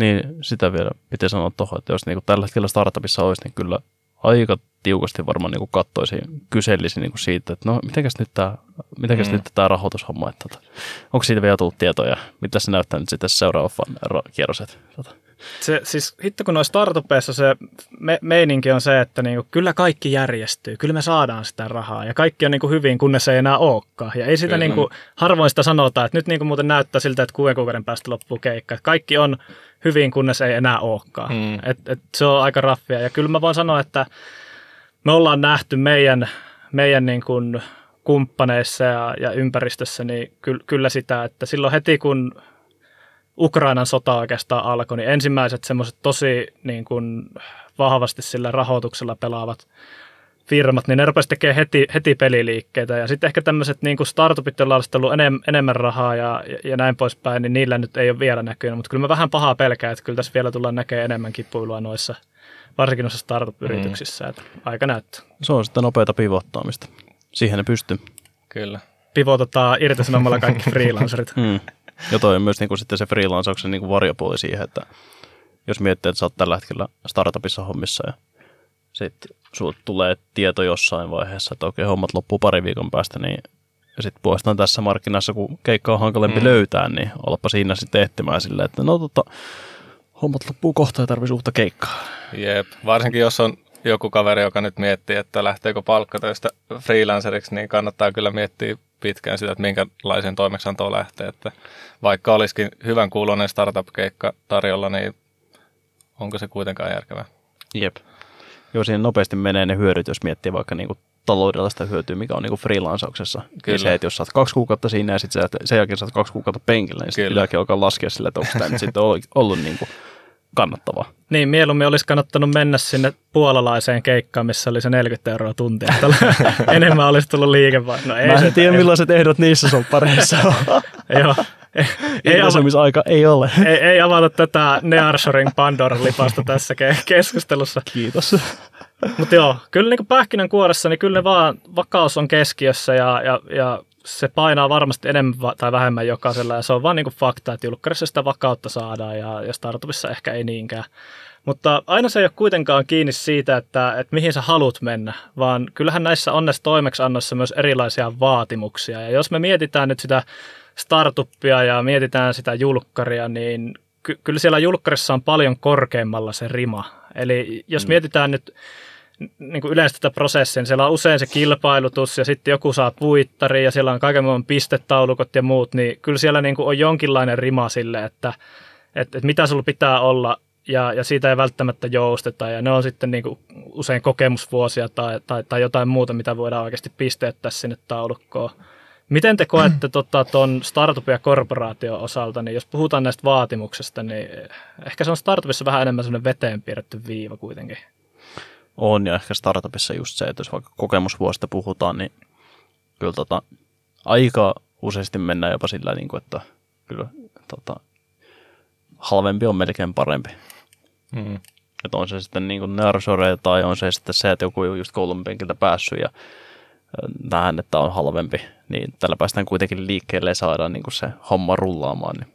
niin sitä vielä piti sanoa tuohon, että jos niinku tällä hetkellä startupissa olisi, niin kyllä aika tiukasti varmaan niinku kattoisin, kyselisin niinku siitä, että no mitenkäs nyt tämä mitenkäs Mm. nyt tää rahoitushomma, että tota, onko siitä vielä tullut tietoja, mitä se näyttää nyt sitten seuraava fan, ra- kierros, että tota. Se, siis hitto kun noissa startupeissa se me, meininki on se, että niinku, kyllä kaikki järjestyy, kyllä me saadaan sitä rahaa ja kaikki on niinku hyvin, kunnes ei enää olekaan. Ja ei sitä Kyllä. niinku, harvoin sitä sanotaan, että nyt niinku muuten näyttää siltä, että kuuden kuukauden päästä loppuu keikka. Että kaikki on hyvin, kunnes ei enää olekaan. Mm. Et, et se on aika raffia. Ja kyllä mä voin sanoa, että me ollaan nähty meidän, meidän niin kuin kumppaneissa ja, ja ympäristössä niin ky, kyllä sitä, että silloin heti kun Ukrainan sota oikeastaan alkoi, niin ensimmäiset semmoiset tosi niin kuin vahvasti sillä rahoituksella pelaavat firmat, niin ne rupesivat tekemään heti, heti peliliikkeitä. Ja sitten ehkä tämmöiset niin kuin startupit, joilla olisi ollut enem, enemmän rahaa ja, ja, ja näin poispäin, niin niillä nyt ei ole vielä näkynyt. Mutta kyllä mä vähän pahaa pelkään, että kyllä tässä vielä tullaan näkemään enemmän kipuilua noissa, varsinkin noissa startup-yrityksissä. Että aika näyttää. Se on sitten nopeata pivottaamista. Siihen ne pystyy. Kyllä. Pivotetaan irtisanomalla kaikki freelancerit. Mm. Ja toi on myös niin kuin sitten se freelansauksen niin kuin varjopuoli siihen, että jos miettii, että sä oot tällä hetkellä startupissa hommissa ja sitten sulle tulee tieto jossain vaiheessa, että okei, hommat loppuu pari viikon päästä, niin ja sitten puolestaan tässä markkinassa, kun keikka on hankalempi mm. Löytää, niin olapa siinä sitten etsimään silleen, että no tota, hommat loppuu kohta ja tarvitsisi uutta keikkaa. Jep, varsinkin jos on joku kaveri, joka nyt miettii, että lähteekö palkkatöistä freelanceriksi, niin kannattaa kyllä miettiä pitkään sitä, että minkälaisen toimeksiantoon lähtee. Että vaikka olisikin hyvän kuuloinen startup-keikka tarjolla, niin onko se kuitenkaan järkevää? Jep. Joo, siinä nopeasti menee ne hyödyt, jos miettii vaikka niin kuin taloudellista hyötyä, mikä on niin freelancauksessa. Kyllä. Kyllä. Se, että jos saat kaksi kuukautta siinä ja sitten sen jälkeen saat kaksi kuukautta penkillä, niin sitten pitääkin alkaa laskea sille, että onko tämä nyt sitten ollut, ollut niin kuin kannattavaa. Niin, mieluummin olisi kannattanut mennä sinne puolalaiseen keikkaan, missä oli se 40 euroa tuntia. enemmän olisi tullut liikevaihto. No, ei Mä en tiedä, millaiset ehdot niissä soppareissa on. Joo. Ei, ei, ava, ei ole. ei, ei avata tätä Nearshoring Pandoran lipasta tässä ke- keskustelussa. Kiitos. Mutta joo, kyllä niin pähkinänkuoressa, niin kyllä ne vaan vakaus on keskiössä ja, ja, ja se painaa varmasti enemmän tai vähemmän jokaisella ja se on vaan niin fakta, että julkkarissa sitä vakautta saadaan ja, ja startupissa ehkä ei niinkään. Mutta aina se ei ole kuitenkaan kiinni siitä, että, että mihin sä haluat mennä, vaan kyllähän näissä on näissä toimeksiannoissa myös erilaisia vaatimuksia. Ja jos me mietitään nyt sitä startuppia ja mietitään sitä julkkaria, niin ky- kyllä siellä julkkarissa on paljon korkeammalla se rima. Eli jos mm. mietitään nyt niin kuin yleensä tätä prosessia, niin siellä on usein se kilpailutus ja sitten joku saa puittari ja siellä on kaiken maailman pistetaulukot ja muut, niin kyllä siellä niin kuin on jonkinlainen rima sille, että, että, että mitä sulla pitää olla ja, ja siitä ei välttämättä jousteta ja ne on sitten niin kuin usein kokemusvuosia tai, tai, tai jotain muuta, mitä voidaan oikeasti pisteettää sinne taulukkoon. Miten te koette tuon tota, startup- ja korporaation osalta, niin jos puhutaan näistä vaatimuksista, niin ehkä se on startupissa vähän enemmän sellainen veteen piirretty viiva kuitenkin. On, ja ehkä startupissa just se, että jos vaikka kokemusvuosista puhutaan, niin kyllä tota, aika useasti mennään jopa sillä, niin kuin, että kyllä tota, halvempi on melkein parempi. Mm. Että on se sitten niin kuin tai on se sitten se, että joku on just koulun penkiltä päässyt ja nähdään, että on halvempi, niin tällä päästään kuitenkin liikkeelle ja saadaan niin kuin se homma rullaamaan. Niin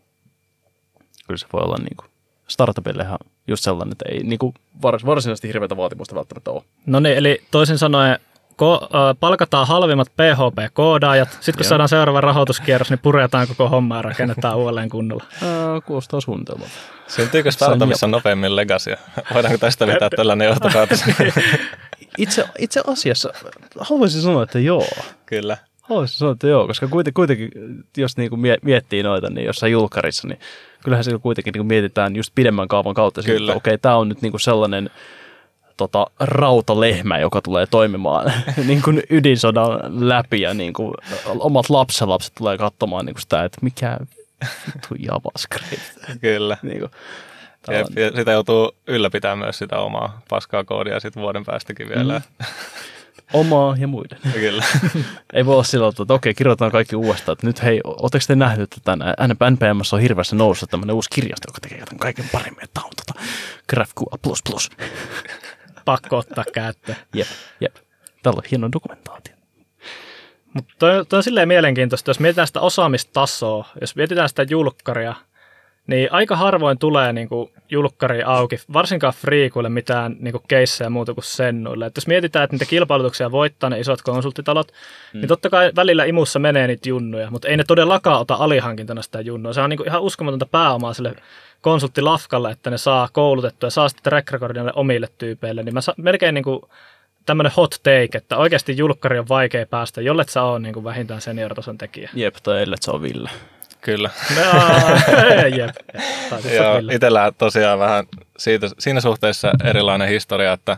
kyllä se voi olla niin kuin startupille ihan just sellainen, että ei niin kuin vars, varsinaisesti hirveätä vaatimusta välttämättä ole. No niin, eli toisin sanoen ko- äh, palkataan halvimmat PHP-koodaajat, sitten kun Joo. saadaan seuraava rahoituskierros, niin puretaan koko homma ja rakennetaan uudelleen kunnolla. Ää, kuulostaa suunnitelmalta. Syntyykö startupissa nopeammin legasia? Voidaanko tästä vetää tällainen johtopäätös? Itse, itse asiassa haluaisin sanoa, että joo. Kyllä. Haluaisin sanoa, että joo, koska kuiten- kuitenkin, jos niinku mie- miettii noita, niin jossain julkkarissa, niin kyllähän se kuitenkin niinku mietitään just pidemmän kaavan kautta, siitä, Kyllä. että okei, tämä on nyt niinku sellainen tota, rautalehmä, joka tulee toimimaan niin kuin ydinsodan läpi ja niin kuin omat lapsenlapset tulee katsomaan niin kuin sitä, että mikä vittu JavaScript. Kyllä. niin kuin, Jep, ja sitä joutuu ylläpitämään myös sitä omaa paskaa koodia sitten vuoden päästäkin vielä. Mm. omaa ja muiden. Kyllä. Ei voi olla sillä tavalla, että okei, kirjoitetaan kaikki uudestaan. Että nyt hei, oletteko te nähnyt, että tänään NPMssä on hirveästi noussut tämmöinen uusi kirjasto, joka tekee jotain kaiken paremmin, että on tota GraphQL++. Pakko ottaa käyttöön. Jep, jep. Tällä on hieno dokumentaatio. Mutta toi, toi on silleen mielenkiintoista, jos mietitään sitä osaamistasoa, jos mietitään sitä julkkaria, niin aika harvoin tulee niin kuin julkkari auki, varsinkaan friikuille mitään niin kuin keissejä muuta kuin sennuille. Et jos mietitään, että niitä kilpailutuksia voittaa ne isot konsulttitalot, mm. niin totta kai välillä imussa menee niitä junnuja, mutta ei ne todellakaan ota alihankintana sitä junnua. Se on niin kuin ihan uskomatonta pääomaa sille konsulttilafkalle, että ne saa koulutettua ja saa sitten track omille tyypeille. Niin mä sa- melkein niin kuin tämmöinen hot take, että oikeasti julkkari on vaikea päästä, jollet sä on niin kuin vähintään senioritason tekijä. Jep, tai ellei se on Ville. Kyllä. Jaa, Jep. Joo, tosiaan vähän siitä, siinä suhteessa erilainen historia, että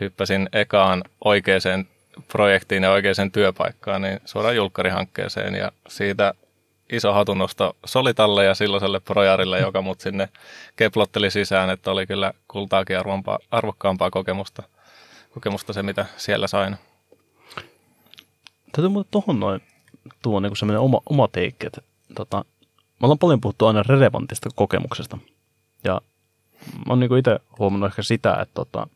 hyppäsin ekaan oikeaan projektiin ja oikeaan työpaikkaan, niin suoraan julkkarihankkeeseen ja siitä iso hatunnosto Solitalle ja silloiselle projarille, joka mut sinne keplotteli sisään, että oli kyllä kultaakin arvompaa, arvokkaampaa kokemusta, kokemusta se, mitä siellä sain. Täytyy muuten tuohon noin tuo niin semmoinen oma, oma teikki, että tota, me ollaan paljon puhuttu aina relevantista kokemuksesta. Ja mä oon niin itse huomannut ehkä sitä, että tota,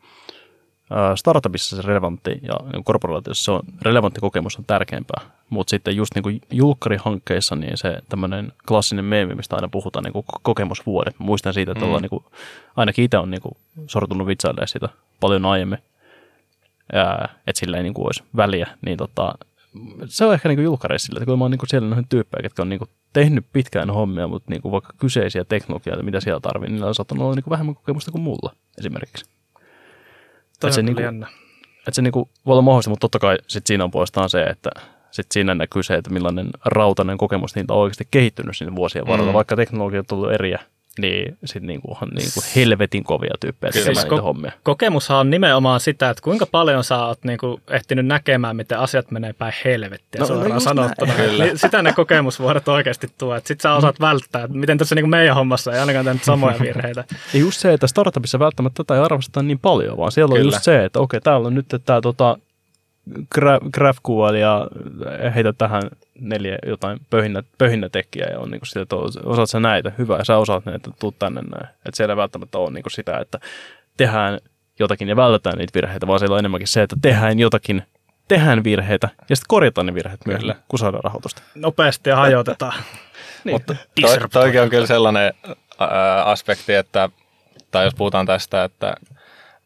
startupissa se relevantti ja niin korporaatiossa se on relevantti kokemus on tärkeämpää. Mutta sitten just niin julkkarihankkeissa niin se tämmöinen klassinen meemi, mistä aina puhutaan niin kuin kokemusvuodet. Mä muistan siitä, että Mm. mm. niin kuin, ainakin itse on niin kuin sortunut vitsailemaan sitä paljon aiemmin. Että sillä ei niin kuin olisi väliä. Niin tota, se on ehkä niin julkkareissa sillä, että kun mä oon niin siellä noin tyyppejä, jotka on niin tehnyt pitkään hommia, mutta niin vaikka kyseisiä teknologioita, mitä siellä tarvii, niin niillä on saattanut olla niin vähemmän kokemusta kuin mulla esimerkiksi. Toi se niinku- jännä. Että se niinku voi olla mahdollista, mutta totta kai sit siinä on puolestaan se, että sit siinä näkyy se, että millainen rautainen kokemus niitä on oikeasti kehittynyt sinne vuosien varrella, Mm. vaikka teknologiat on ollut eriä. Niin sitten niinku onhan niinku helvetin kovia tyyppejä Kyllä. tekemään Siis niitä ko- hommia. Kokemushan on nimenomaan sitä, että kuinka paljon sä oot niinku ehtinyt näkemään, miten asiat menee päin helvettiä No, no, no suoraan just sanottuna. Niin sitä ne kokemusvuodet oikeasti tuo, että sit sä osaat välttää, että miten tässä niinku meidän hommassa ei ainakaan tehnyt samoja virheitä. Ja just se, että startupissa välttämättä tätä ei arvosteta niin paljon, vaan siellä on Kyllä. just se, että okei, täällä on nyt tämä tota, gra- GraphQL ja heitä tähän neljä jotain pöhinnä, pöhinnätekijää ja on niin sitä, että osaat sä näitä, hyvä, sä osaat näitä, tuu tänne näin. Että siellä ei välttämättä ole niin sitä, että tehdään jotakin ja vältetään niitä virheitä, vaan siellä on enemmänkin se, että tehdään jotakin, tehdään virheitä ja sitten korjataan ne virheet myöhemmin, kun saadaan rahoitusta. Nopeasti ja hajotetaan. Niin. Mutta toi, toikin on kyllä sellainen ää, aspekti, että, tai jos puhutaan tästä, että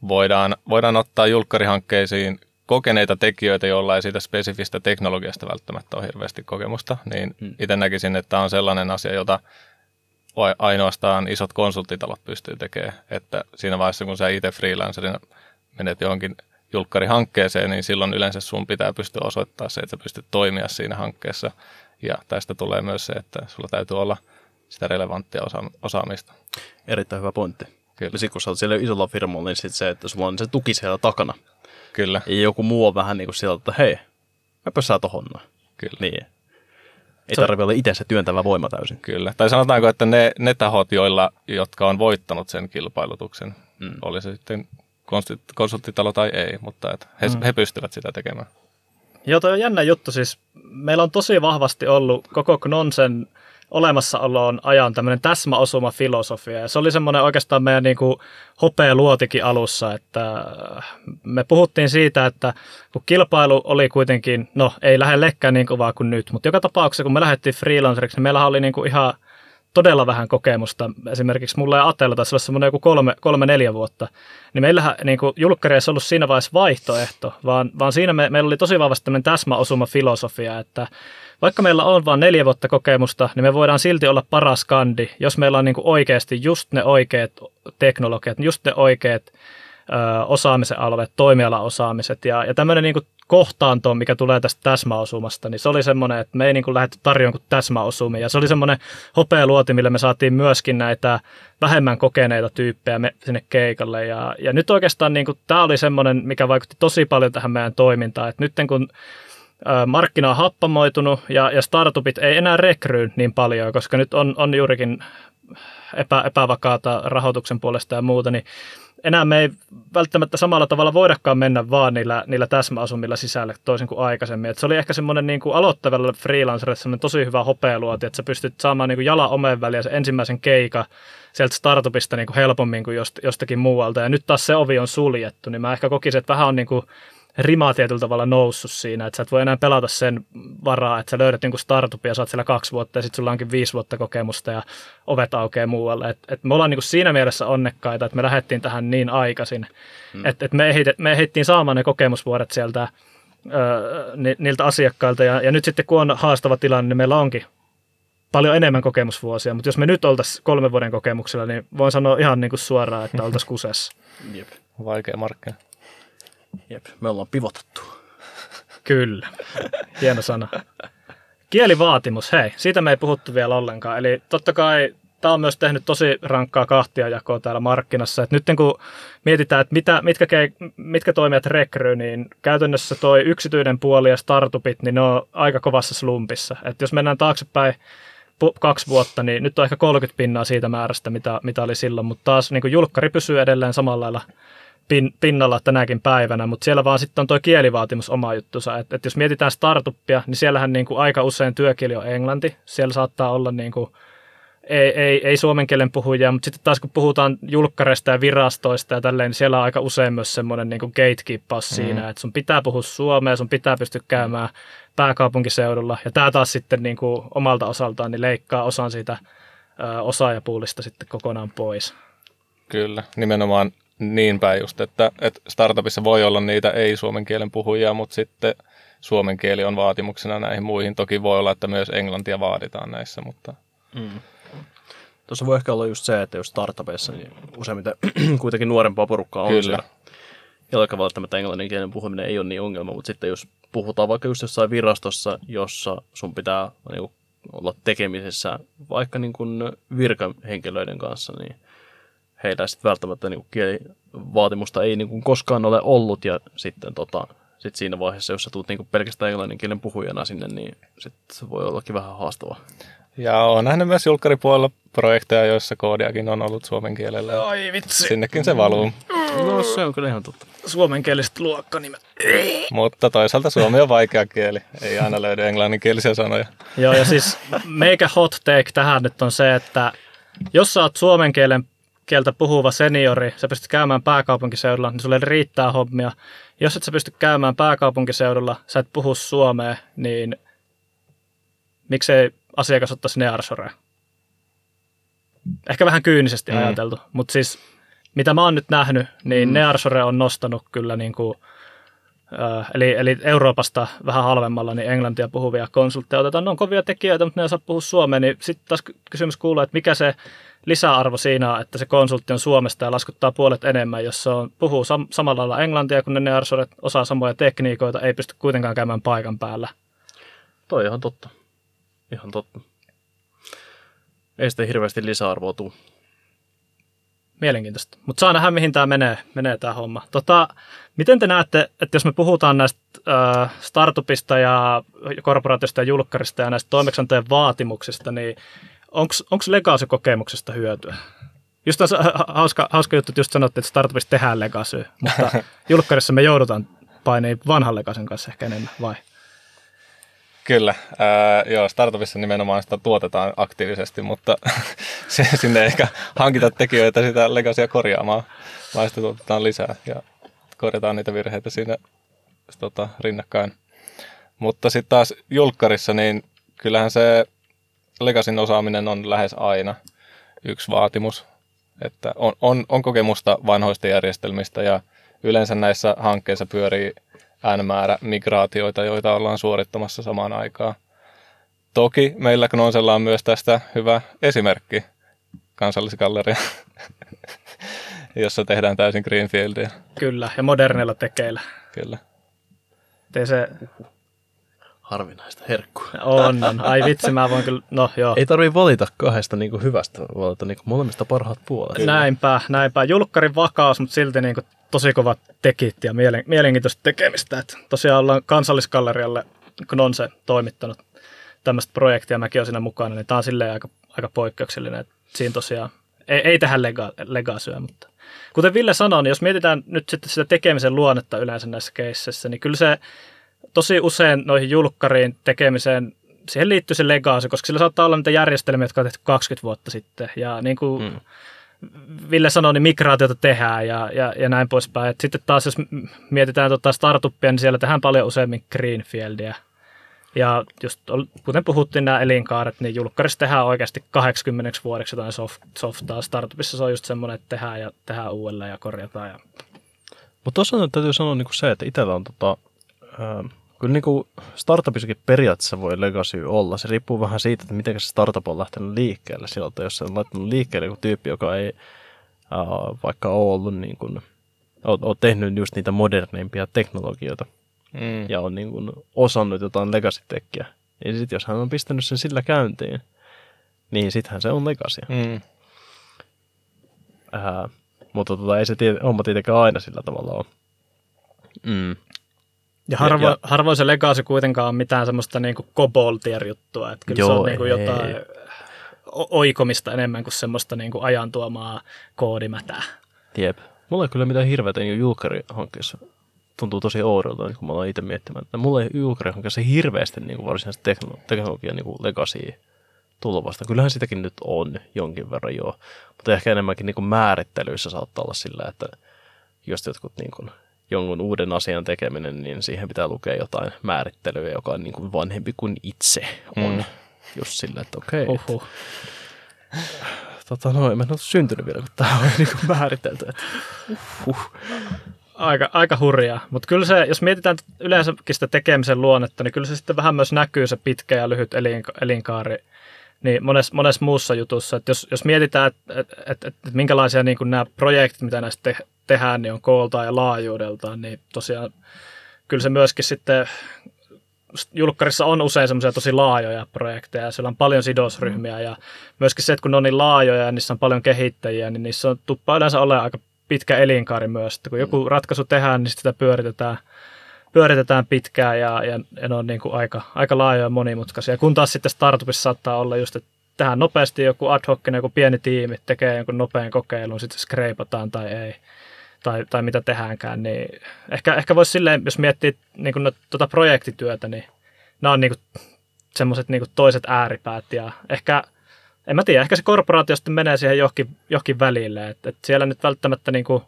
voidaan, voidaan ottaa julkkarihankkeisiin kokeneita tekijöitä, joilla ei siitä spesifistä teknologiasta välttämättä ole hirveästi kokemusta, niin Hmm. itse näkisin, että tämä on sellainen asia, jota ainoastaan isot konsulttitalot pystyy tekemään. Että siinä vaiheessa, kun sä itse freelancerina menet johonkin julkkarihankkeeseen, niin silloin yleensä sun pitää pystyä osoittaa se, että sä pystyt toimia siinä hankkeessa. Ja tästä tulee myös se, että sulla täytyy olla sitä relevanttia osa- osaamista. Erittäin hyvä pointti. Kyllä. Sitten kun sä oot siellä isolla firmalla, niin sit se, että sulla on se tuki siellä takana. Kyllä, Ja joku muu on vähän niin kuin sieltä, että hei, mäpä saa tohon noin. kyllä. Niin. Ei Se- tarvitse olla itse se työntävä voima täysin. Kyllä. Tai sanotaanko, että ne, ne tahot, joilla, jotka on voittanut sen kilpailutuksen, Mm. oli se sitten konsultti- konsulttitalo tai ei, mutta että he, mm. he pystyvät sitä tekemään. Joo, toi on jännä juttu. Siis meillä on tosi vahvasti ollut koko Knonsen olemassaoloon ajan tämmöinen täsmäosuma filosofia. Ja se oli semmoinen oikeastaan meidän niin kuin hopea luotikin alussa, että me puhuttiin siitä, että kun kilpailu oli kuitenkin, no ei lähellekään niin kovaa kuin nyt, mutta joka tapauksessa kun me lähdettiin freelanceriksi, niin meillä oli niin kuin ihan todella vähän kokemusta. Esimerkiksi mulla ja Atella taisi olla semmoinen joku kolme, kolme neljä vuotta. Niin meillähän niin kuin julkkareissa ollut siinä vaiheessa vaihtoehto, vaan, vaan siinä me, meillä oli tosi vahvasti tämmöinen täsmäosuma filosofia, että vaikka meillä on vain neljä vuotta kokemusta, niin me voidaan silti olla paras kandi, jos meillä on niin kuin oikeasti just ne oikeat teknologiat, just ne oikeat ö, osaamisen alueet, toimialaosaamiset ja, ja tämmöinen niin kohtaanto, mikä tulee tästä täsmäosumasta, niin se oli semmoinen, että me ei niin lähdetty tarjoamaan kuin täsmäosumia. Se oli semmoinen hopea luoti, millä me saatiin myöskin näitä vähemmän kokeneita tyyppejä sinne keikalle. Ja, ja nyt oikeastaan niin kuin, tämä oli semmoinen, mikä vaikutti tosi paljon tähän meidän toimintaan. Että nyt kun markkina on happamoitunut ja, ja startupit ei enää rekryy niin paljon, koska nyt on, on juurikin epä, epävakaata rahoituksen puolesta ja muuta, niin enää me ei välttämättä samalla tavalla voidakaan mennä vaan niillä, niillä täsmäasumilla sisälle toisin kuin aikaisemmin. Et se oli ehkä semmoinen niin kuin aloittavalle freelancerille semmoinen tosi hyvä hopealuoti, että sä pystyt saamaan niin kuin jala omeen väliin se ensimmäisen keika sieltä startupista niin kuin helpommin kuin jost, jostakin muualta. Ja nyt taas se ovi on suljettu, niin mä ehkä kokisin, että vähän on niin kuin rima tietyllä tavalla noussut siinä, että sä et voi enää pelata sen varaa, että sä löydät jonkun startupin ja sä oot siellä kaksi vuotta ja sitten sulla onkin viisi vuotta kokemusta ja ovet aukeaa muualle. Et, et me ollaan niinku siinä mielessä onnekkaita, että me lähdettiin tähän niin aikaisin, hmm. että et me, ehit, me ehdittiin saamaan ne kokemusvuodet sieltä ö, ni, niiltä asiakkailta ja, ja nyt sitten kun on haastava tilanne, niin meillä onkin paljon enemmän kokemusvuosia, mutta jos me nyt oltaisiin kolmen vuoden kokemuksella, niin voin sanoa ihan niin kuin suoraan, että oltaisiin kusessa. Jep. Vaikea markkina. Jep. Me ollaan pivotettu. Kyllä. Hieno sana. Kielivaatimus, hei, siitä me ei puhuttu vielä ollenkaan. Eli totta kai tämä on myös tehnyt tosi rankkaa kahtiajakoa täällä markkinassa. Et nyt kun mietitään, että mitä, mitkä, mitkä toimijat rekryy, niin käytännössä toi yksityinen puoli ja startupit, niin ne on aika kovassa slumpissa. Et jos mennään taaksepäin kaksi vuotta, niin nyt on ehkä 30 pinnaa siitä määrästä, mitä, mitä oli silloin. Mutta taas niin julkkari pysyy edelleen samalla lailla pin, pinnalla tänäkin päivänä, mutta siellä vaan sitten on tuo kielivaatimus oma juttusa. Että et jos mietitään startuppia, niin siellähän niinku aika usein työkieli on englanti. Siellä saattaa olla niinku, ei, ei, ei suomen kielen puhujia, mutta sitten taas kun puhutaan julkkareista ja virastoista ja tälleen, niin siellä on aika usein myös semmoinen niinku gatekeepaus mm. siinä, että sun pitää puhua suomea, sun pitää pystyä käymään pääkaupunkiseudulla. Ja tämä taas sitten niinku omalta osaltaan niin leikkaa osan siitä ö, osaajapuulista sitten kokonaan pois. Kyllä, nimenomaan niin päin just, että, että startupissa voi olla niitä ei-suomen kielen puhujia, mutta sitten suomen kieli on vaatimuksena näihin muihin. Toki voi olla, että myös englantia vaaditaan näissä, mutta Mm. Tuossa voi ehkä olla just se, että jos startupeissa, niin useimmiten kuitenkin nuorempaa porukkaa on Kyllä. siellä. Jollakin välttämättä englannin kielen puhuminen ei ole niin ongelma, mutta sitten jos puhutaan vaikka just jossain virastossa, jossa sun pitää niin olla tekemisessä vaikka niin kuin virkahenkilöiden kanssa, niin heillä sitten välttämättä niin kuin kielivaatimusta ei niin kuin koskaan ole ollut ja sitten tota, sit siinä vaiheessa, jos sä tulet niin pelkästään englannin kielen puhujana sinne, niin sit se voi ollakin vähän haastavaa. Ja olen nähnyt myös julkkaripuolella projekteja, joissa koodiakin on ollut suomen kielellä. Ai vitsi. Sinnekin se valuu. No se on kyllä ihan totta. Suomenkieliset luokkanimet. Mutta toisaalta suomi on vaikea kieli. Ei aina löydy englanninkielisiä sanoja. Joo, ja siis meikä hot take tähän nyt on se, että jos sä oot suomen kielen kieltä puhuva seniori, sä pystyt käymään pääkaupunkiseudulla, niin sulle riittää hommia. Jos et sä pysty käymään pääkaupunkiseudulla, sä et puhu suomea, niin miksei asiakas ottaisi Nearsorea? Ehkä vähän kyynisesti mm. ajateltu, mutta siis mitä mä oon nyt nähnyt, niin mm. Nearsore on nostanut kyllä niin kuin, eli, eli Euroopasta vähän halvemmalla niin englantia puhuvia konsultteja otetaan. Ne on kovia tekijöitä, mutta ne osaa puhua suomea, niin sitten taas kysymys kuuluu, että mikä se lisäarvo siinä on, että se konsultti on Suomesta ja laskuttaa puolet enemmän, jos se on, puhuu sam- samalla lailla englantia, kun ne Nearsoret osaa samoja tekniikoita, ei pysty kuitenkaan käymään paikan päällä. Toi on ihan totta. Ihan totta. Ei sitä hirveästi lisäarvoa tule. Mielenkiintoista. Mutta saa nähdä, mihin tämä menee, menee tämä homma. Tota, miten te näette, että jos me puhutaan näistä äh, startupista ja korporaatiosta ja julkkarista ja näistä toimeksiantojen vaatimuksista, niin onko legacy-kokemuksesta hyötyä? Just on hauska, hauska juttu, että just sanottiin, että startupista tehdään legacy, mutta julkkarissa me joudutaan painiin vanhan legacyn kanssa ehkä enemmän, vai? Kyllä, ää, joo, startupissa nimenomaan sitä tuotetaan aktiivisesti, mutta sinne ei ehkä hankita tekijöitä sitä legacia korjaamaan, vaan sitä tuotetaan lisää ja korjataan niitä virheitä siinä tota, rinnakkain. Mutta sitten taas julkkarissa, niin kyllähän se legasin osaaminen on lähes aina yksi vaatimus, että on, on, on kokemusta vanhoista järjestelmistä ja yleensä näissä hankkeissa pyörii N-määrä migraatioita, joita ollaan suorittamassa samaan aikaan. Toki meillä Knonsella on myös tästä hyvä esimerkki, kansallisgalleria, jossa tehdään täysin Greenfieldia. Kyllä, ja modernilla tekeillä. Kyllä. Tee se... Harvinaista herkkua. On, on. Ai vitsi, mä voin kyllä, no joo. Ei tarvii valita kahdesta niin kuin hyvästä, valita niin kuin molemmista parhaat puolet. Kyllä. Näinpä, näinpä. Julkkarin vakaus, mutta silti niin kuin tosi kovat tekit ja mielen, mielenkiintoista tekemistä. Et tosiaan ollaan kansallisgallerialle Knonse toimittanut tämmöistä projektia, mäkin olen siinä mukana, niin tämä on silleen aika, aika poikkeuksellinen. Että siinä tosiaan ei, ei tähän lega, legasyä, mutta kuten Ville sanoi, niin jos mietitään nyt sitten sitä tekemisen luonnetta yleensä näissä keisseissä, niin kyllä se tosi usein noihin julkkariin tekemiseen, siihen liittyy se legacy, koska sillä saattaa olla niitä järjestelmiä, jotka on tehty 20 vuotta sitten. Ja niin kuin hmm Ville sanoi, niin migraatiota tehdään ja, ja, ja näin poispäin. Et sitten taas jos mietitään tota startuppia, niin siellä tehdään paljon useammin greenfieldia. Ja just kuten puhuttiin nämä elinkaaret, niin julkkarissa tehdään oikeasti 80 vuodeksi jotain soft, softaa. Startupissa se on just semmoinen, että tehdään ja tehdään uudelleen ja korjataan. Ja... Mutta tuossa täytyy sanoa niin se, että itsellä on tota, äh, Kyllä niin kuin startupissakin periaatteessa voi legacy olla. Se riippuu vähän siitä, että miten se startup on lähtenyt liikkeelle sieltä. Jos se on laittanut liikkeelle joku tyyppi, joka ei äh, vaikka ole ollut niin kuin, ole, ole tehnyt just niitä moderneimpia teknologioita mm. ja on niin kuin osannut jotain legacy-tekkiä. Niin sitten jos hän on pistänyt sen sillä käyntiin, niin sittenhän se on legacy. Mm. Äh, mutta tota, ei se tiet- homma tietenkään aina sillä tavalla ole. Mm. Ja, harvo, ja, ja harvoin se legacy kuitenkaan on mitään semmoista niin koboltier-juttua, että kyllä joo, se on niin kuin jotain oikomista enemmän kuin semmoista niin kuin ajan tuomaa koodimätää. Jep. Mulla ei kyllä mitään hirveätä niin julkarihankkeessa tuntuu tosi oudolta, niin kun mä aloin itse miettimään, että mulla ei julkarihankkeessa hirveästi niin kuin varsinaisesti teknolo- teknologian niin legacy tulvasta. Kyllähän sitäkin nyt on jonkin verran joo, mutta ehkä enemmänkin niin kuin määrittelyissä saattaa olla sillä, että jos jotkut niin kuin jonkun uuden asian tekeminen, niin siihen pitää lukea jotain määrittelyä, joka on niin kuin vanhempi kuin itse on. Mm. Just sillä, että okei. Okay, Oho. Tota, no, en mä ole syntynyt vielä, kun tämä on niin kuin määritelty. Että, uh. Aika, aika hurjaa, mutta kyllä se, jos mietitään yleensäkin sitä tekemisen luonnetta, niin kyllä se sitten vähän myös näkyy se pitkä ja lyhyt elinkaari niin monessa, monessa muussa jutussa. Että jos, jos mietitään, että et, et, et, et minkälaisia niin nämä projektit, mitä näistä te, tehdään, niin on kooltaan ja laajuudeltaan, niin tosiaan kyllä se myöskin sitten julkkarissa on usein semmoisia tosi laajoja projekteja ja siellä on paljon sidosryhmiä ja myöskin se, että kun ne on niin laajoja ja niissä on paljon kehittäjiä, niin niissä on tuppa yleensä ole aika pitkä elinkaari myös. Että kun joku ratkaisu tehdään, niin sitä pyöritetään, pyöritetään pitkään ja, ja, ja ne on niin kuin aika, aika laajoja ja monimutkaisia. Kun taas sitten startupissa saattaa olla just, että tehdään nopeasti joku ad hoc, joku pieni tiimi tekee jonkun nopean kokeilun, sitten skreipataan tai ei tai, tai mitä tehdäänkään, niin ehkä, ehkä voisi silleen, jos miettii niin kuin, tuota projektityötä, niin nämä on niin kuin, semmoiset niin kuin toiset ääripäät ja ehkä, en mä tiedä, ehkä se korporaatio sitten menee siihen johonkin, johonkin välille, että, että siellä nyt välttämättä niin kuin,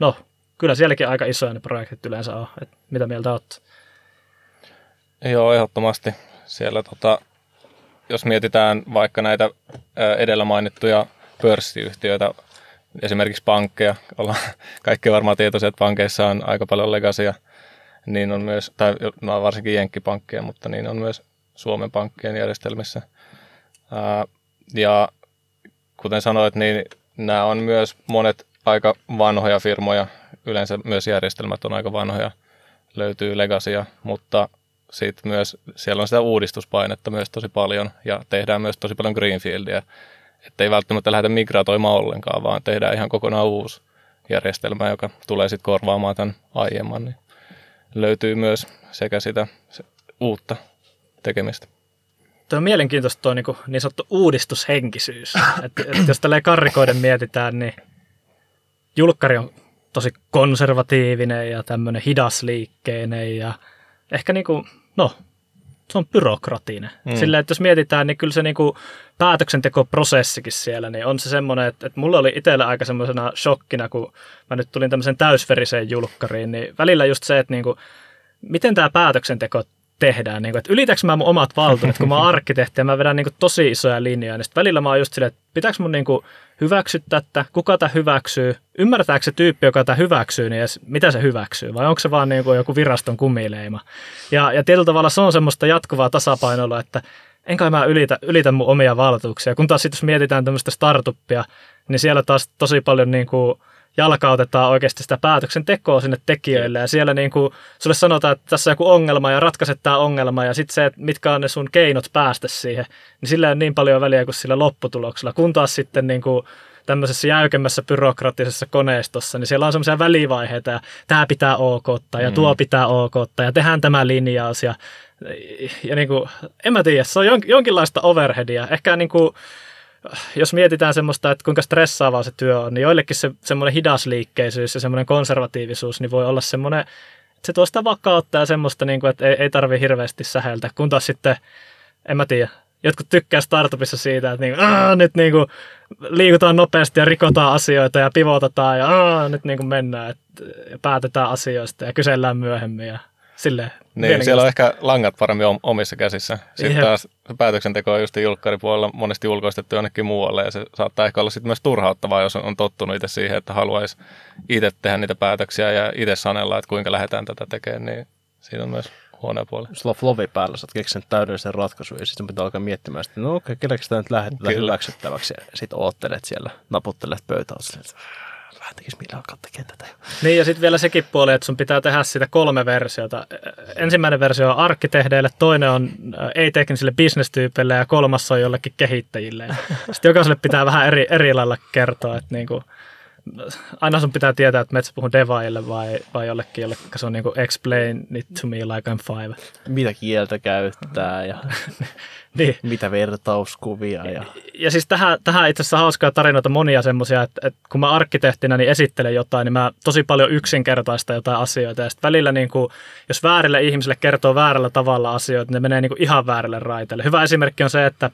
no, kyllä sielläkin aika isoja ne projektit yleensä on, että mitä mieltä olet? Joo, ehdottomasti. Siellä tota, jos mietitään vaikka näitä edellä mainittuja pörssiyhtiöitä, esimerkiksi pankkeja, ollaan kaikki varmaan tietoisia, että pankeissa on aika paljon legasia, niin on myös, tai no varsinkin jenkkipankkeja, mutta niin on myös Suomen pankkien järjestelmissä. Ja kuten sanoit, niin nämä on myös monet aika vanhoja firmoja, yleensä myös järjestelmät on aika vanhoja, löytyy legasia, mutta sitten myös siellä on sitä uudistuspainetta myös tosi paljon ja tehdään myös tosi paljon greenfieldia. Että ei välttämättä lähdetä migratoimaan ollenkaan, vaan tehdään ihan kokonaan uusi järjestelmä, joka tulee sitten korvaamaan tämän aiemman. Niin löytyy myös sekä sitä uutta tekemistä. Tuo on mielenkiintoista tuo niin, niin sanottu uudistushenkisyys. että, että jos tälleen karrikoiden mietitään, niin julkkari on tosi konservatiivinen ja tämmöinen hidasliikkeinen ja ehkä niin kuin, no, se on byrokratinen. Mm. Sillä, että jos mietitään, niin kyllä se niin kuin päätöksentekoprosessikin siellä, niin on se semmoinen, että, että mulla oli itsellä aika semmoisena shokkina, kun mä nyt tulin tämmöisen täysveriseen julkkariin, niin välillä just se, että niin kuin, miten tämä päätöksenteko tehdään. Niin kuin, että ylitäks mä mun omat valtuudet, kun mä oon arkkitehti ja mä vedän niin kuin, tosi isoja linjoja, niin sitten välillä mä oon just silleen, että pitääkö mun niin kuin, hyväksyä tätä, kuka tämä hyväksyy, ymmärtääkö se tyyppi, joka tämä hyväksyy, niin edes, mitä se hyväksyy, vai onko se vaan niin kuin, joku viraston kumileima. Ja, ja tietyllä tavalla se on semmoista jatkuvaa tasapainoa, että enkä mä ylitä, ylitä mun omia valtuuksia. Kun taas sitten jos mietitään tämmöistä startuppia, niin siellä taas tosi paljon niin kuin, jalkautetaan oikeasti sitä päätöksentekoa sinne tekijöille ja siellä niin kuin sulle sanotaan, että tässä on joku ongelma ja ratkaiset tämä ongelma ja sitten se, että mitkä on ne sun keinot päästä siihen, niin sillä on niin paljon väliä kuin sillä lopputuloksella, kun taas sitten niin kuin tämmöisessä jäykemmässä byrokraattisessa koneistossa, niin siellä on semmoisia välivaiheita ja tämä pitää ok ja mm. tuo pitää ok ja tehdään tämä linjaus ja, ja niin kuin, en mä tiedä, se on jonkinlaista overheadia. Ehkä niin kuin, jos mietitään semmoista, että kuinka stressaavaa se työ on, niin joillekin se semmoinen hidasliikkeisyys ja semmoinen konservatiivisuus niin voi olla semmoinen, että se tuo sitä vakautta ja semmoista, niin kuin, että ei, ei tarvi hirveästi säheltä, kun taas sitten, en mä tiedä, jotkut tykkää startupissa siitä, että niin kuin, nyt niin kuin, liikutaan nopeasti ja rikotaan asioita ja pivotataan ja aah, nyt niin kuin mennään, että päätetään asioista ja kysellään myöhemmin ja silleen. Niin, siellä on ehkä langat paremmin omissa käsissä. Sitten Jep. taas päätöksenteko on just julkkaripuolella monesti ulkoistettu jonnekin muualle ja se saattaa ehkä olla sitten myös turhauttavaa, jos on tottunut itse siihen, että haluaisi itse tehdä niitä päätöksiä ja itse sanella, että kuinka lähdetään tätä tekemään, niin siinä on myös huoneen puoli. Sulla on flovi päällä, sä oot keksinyt täydellisen ratkaisun ja sitten pitää alkaa miettimään, että no okei, okay, kelleksi tämä nyt lähetetään hyväksyttäväksi ja sitten oottelet siellä, naputtelet pöytää, vähän tekisi mieli alkaa tekemään tätä. Niin ja sitten vielä sekin puoli, että sun pitää tehdä sitä kolme versiota. Ensimmäinen versio on arkkitehdeille, toinen on ei-teknisille bisnestyypeille ja kolmas on jollekin kehittäjille. Sitten jokaiselle pitää vähän eri, eri lailla kertoa, että niinku, aina sun pitää tietää, että metsä puhuu devaille vai, vai jollekin, jolle se on niinku explain it to me like I'm five. Mitä kieltä käyttää ja niin. mitä vertauskuvia. Ja, ja siis tähän, tähän itse asiassa hauskaa tarinoita monia semmoisia, että, että, kun mä arkkitehtinä niin esittelen jotain, niin mä tosi paljon yksinkertaista jotain asioita. Ja sitten välillä, niin kuin, jos väärille ihmisille kertoo väärällä tavalla asioita, niin ne menee niin kuin ihan väärälle raiteelle. Hyvä esimerkki on se, että,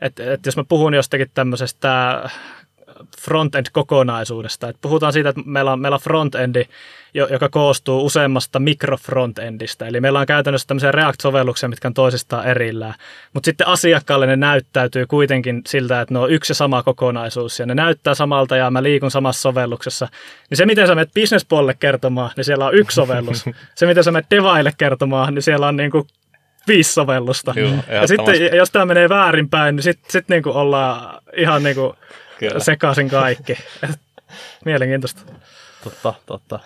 että, että jos mä puhun jostakin tämmöisestä frontend-kokonaisuudesta. Et puhutaan siitä, että meillä on, meillä on frontendi, joka koostuu useammasta mikrofrontendista. Eli meillä on käytännössä tämmöisiä React-sovelluksia, mitkä on toisistaan erillään. Mutta sitten asiakkaalle ne näyttäytyy kuitenkin siltä, että ne on yksi ja sama kokonaisuus. Ja ne näyttää samalta ja mä liikun samassa sovelluksessa. Niin se, miten sä menet businesspuolelle kertomaan, niin siellä on yksi sovellus. se, miten sä menet devaille kertomaan, niin siellä on niin kuin viisi sovellusta. Joo, ja sitten jos tämä menee väärinpäin, niin sitten sit niinku ollaan ihan niinku Kyllä. sekaisin kaikki. Mielenkiintoista. Totta, totta.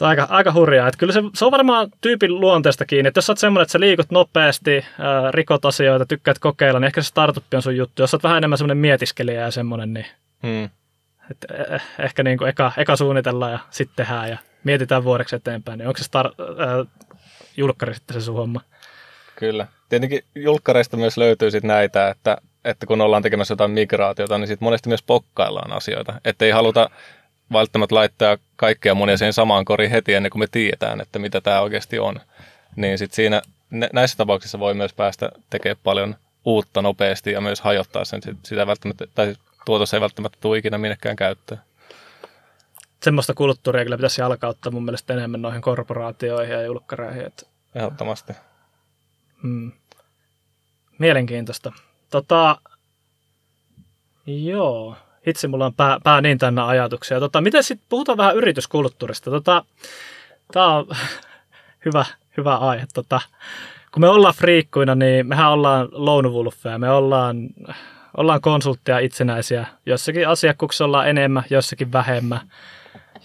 Aika, aika hurjaa. Että kyllä se, se, on varmaan tyypin luonteesta kiinni. Että jos sä oot semmoinen, että sä liikut nopeasti, ää, rikot asioita, tykkäät kokeilla, niin ehkä se startup on sun juttu. Jos sä oot vähän enemmän semmoinen mietiskelijä ja semmoinen, niin Hmm. et, eh, ehkä niin kuin eka, eka suunnitellaan ja sitten tehdään ja mietitään vuodeksi eteenpäin. Niin onko se star, ää, julkkari sitten se sun homma? Kyllä. Tietenkin julkkareista myös löytyy sit näitä, että, että kun ollaan tekemässä jotain migraatiota, niin sit monesti myös pokkaillaan asioita. Että ei haluta välttämättä laittaa kaikkea monia siihen samaan koriin heti ennen kuin me tiedetään, että mitä tämä oikeasti on. Niin sit siinä näissä tapauksissa voi myös päästä tekemään paljon uutta nopeasti ja myös hajottaa sen. Sitä välttämättä, tai tuotos ei välttämättä tule ikinä minnekään käyttöön. Semmoista kulttuuria kyllä pitäisi jalkauttaa mun mielestä enemmän noihin korporaatioihin ja julkkareihin. Että Ehdottomasti. Hmm. Mielenkiintoista. Tota, joo, itse mulla on pää, pää niin täynnä ajatuksia. Tota, miten sitten puhutaan vähän yrityskulttuurista? Tota, Tämä on hyvä, hyvä aihe. Tota, kun me ollaan friikkuina, niin mehän ollaan lone wolfeja. Me ollaan, ollaan konsultteja itsenäisiä. Jossakin asiakkuuksissa ollaan enemmän, jossakin vähemmän.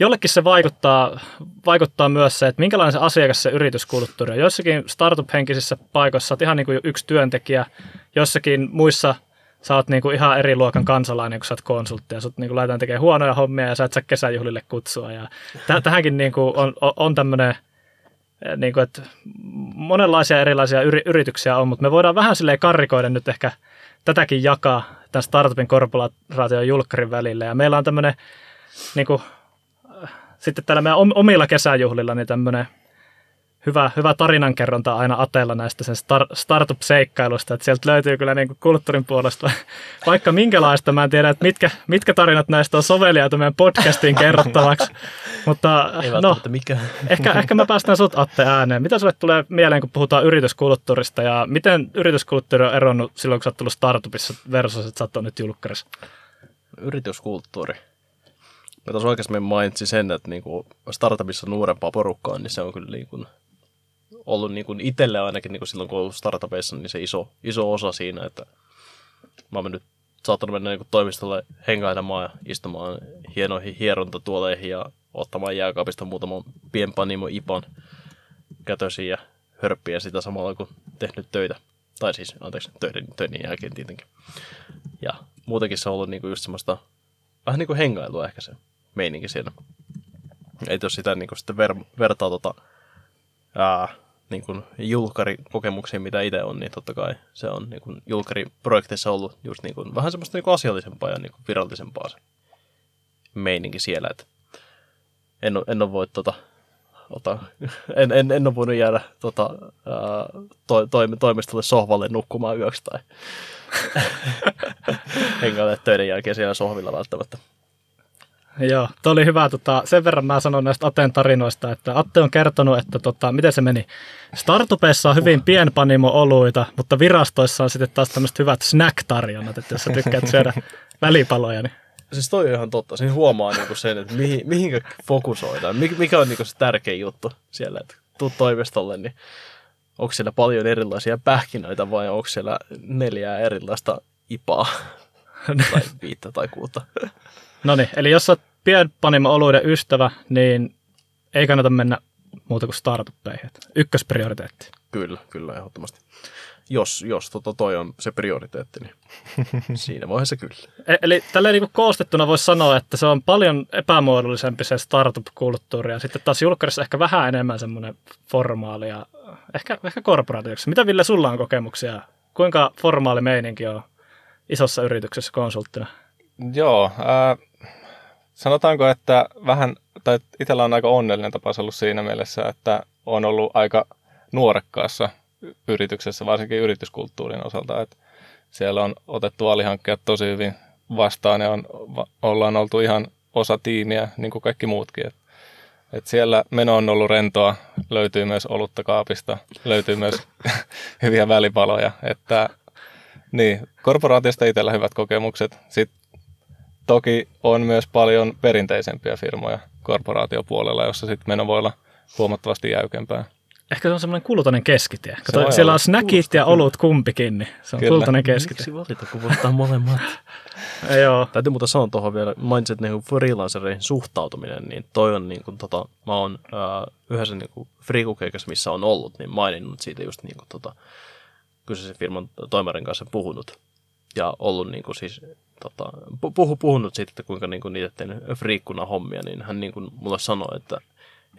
Jollekin se vaikuttaa, vaikuttaa myös se, että minkälainen se asiakas se yrityskulttuuri on. Joissakin startup-henkisissä paikoissa olet ihan niin kuin yksi työntekijä, jossakin muissa sä oot niin kuin ihan eri luokan kansalainen, kun sä oot konsultti, ja sut niin kuin laitetaan tekemään huonoja hommia, ja sä et saa kesäjuhlille kutsua. Ja täh- tähänkin niin kuin on, on tämmöinen, niin kuin, että monenlaisia erilaisia yri- yrityksiä on, mutta me voidaan vähän silleen karrikoida nyt ehkä tätäkin jakaa tämän startupin korporaation julkkarin välillä. Ja meillä on tämmöinen niin kuin, sitten täällä meidän omilla kesäjuhlilla niin tämmöinen hyvä, hyvä tarinankerronta aina Atella näistä sen star, startup-seikkailusta, että sieltä löytyy kyllä niin kuin kulttuurin puolesta vaikka minkälaista. Mä en tiedä, että mitkä, mitkä tarinat näistä on soveliaita meidän podcastiin kerrottavaksi, mutta no, mikä. ehkä, ehkä mä päästän sut Atte ääneen. Mitä sulle tulee mieleen, kun puhutaan yrityskulttuurista ja miten yrityskulttuuri on eronnut silloin, kun sä oot tullut startupissa versus, että sä oot nyt julkkarissa? Yrityskulttuuri. Mä tuossa oikeastaan mainitsin sen, että niinku startupissa nuorempaa porukkaa, niin se on kyllä niinku ollut niinku itselle ainakin niinku silloin, kun ollut startupeissa, niin se iso, iso osa siinä, että mä oon mennyt, saattanut mennä niinku toimistolle hengailemaan ja istumaan hienoihin hierontatuoleihin ja ottamaan jääkaapista muutaman pienpanimo ipan kätösiin ja hörppiä sitä samalla kun tehnyt töitä. Tai siis, anteeksi, töiden, töiden jälkeen tietenkin. Ja muutenkin se on ollut niinku just semmoista vähän niin kuin hengailua ehkä se meininki siinä. Ei jos sitä niin kuin sitten ver, vertaa tota, ää, niin kuin julkkarikokemuksiin, mitä itse on, niin totta kai se on niin kuin julkkariprojekteissa ollut just niin kuin, vähän semmoista niin kuin asiallisempaa ja niin kuin virallisempaa se meininki siellä. Että en, en ole voi tota, ota, en, en, en ole voinut jäädä tota, ää, to, to, toimistolle sohvalle nukkumaan yöksi tai hengaile töiden jälkeen siellä sohvilla välttämättä. Joo, toi oli hyvä. Tota, sen verran mä sanon näistä Aten tarinoista, että Atte on kertonut, että tota, miten se meni. Startupeissa on hyvin pienpanimo-oluita, mutta virastoissa on sitten taas tämmöiset hyvät snack-tarjonnat, että jos sä tykkäät syödä välipaloja, niin Siis toi on ihan totta. Siinä huomaa niinku sen, että mihin, mihinkä fokusoidaan. Mikä on niinku se tärkein juttu siellä, että tuu toimistolle, niin onko siellä paljon erilaisia pähkinöitä vai onko siellä neljää erilaista ipaa tai viittä tai kuutta. No niin, eli jos olet pienpanimo-oluiden ystävä, niin ei kannata mennä muuta kuin startuppeihin. Ykkösprioriteetti. Kyllä, kyllä, ehdottomasti. Jos, jos tota toi on se prioriteetti, niin siinä vaiheessa kyllä. E- eli tällä niin koostettuna voisi sanoa, että se on paljon epämuodollisempi se startup-kulttuuri, ja sitten taas julkkarissa ehkä vähän enemmän semmoinen formaali ja ehkä, ehkä korporaatioksi. Mitä Ville, sulla on kokemuksia? Kuinka formaali meininki on isossa yrityksessä konsulttina? Joo, äh, sanotaanko, että vähän, tai itsellä on aika onnellinen tapaus ollut siinä mielessä, että on ollut aika nuorekkaassa yrityksessä, varsinkin yrityskulttuurin osalta, että siellä on otettu alihankkijat tosi hyvin vastaan ja on, ollaan oltu ihan osa tiimiä, niin kuin kaikki muutkin. Et, et siellä meno on ollut rentoa, löytyy myös olutta kaapista, löytyy myös hyviä välipaloja, että niin, korporaatiosta itsellä hyvät kokemukset. Sitten toki on myös paljon perinteisempiä firmoja korporaatiopuolella, jossa sitten meno voi olla huomattavasti jäykempää. ehkä se on semmoinen kultainen keskitie. Kato, voi siellä on snackit ja olut kumpikin, niin se on Kyllä. kultainen keskitie. Miksi valita, kun voittaa molemmat? Joo. Täytyy muuta sanoa tuohon vielä, mainitsit niin freelancereihin suhtautuminen, niin toi on niin kuin, tota, mä oon ää, yhdessä niin kuin missä on ollut, niin maininnut siitä just niin kuin, tota, kyseisen firman toimarin kanssa puhunut. Ja ollut niin kuin, siis, tota, pu- puhu, puhunut siitä, että kuinka niin kuin, niitä tehnyt friikkuna hommia, niin hän niin kuin, mulle sanoi, että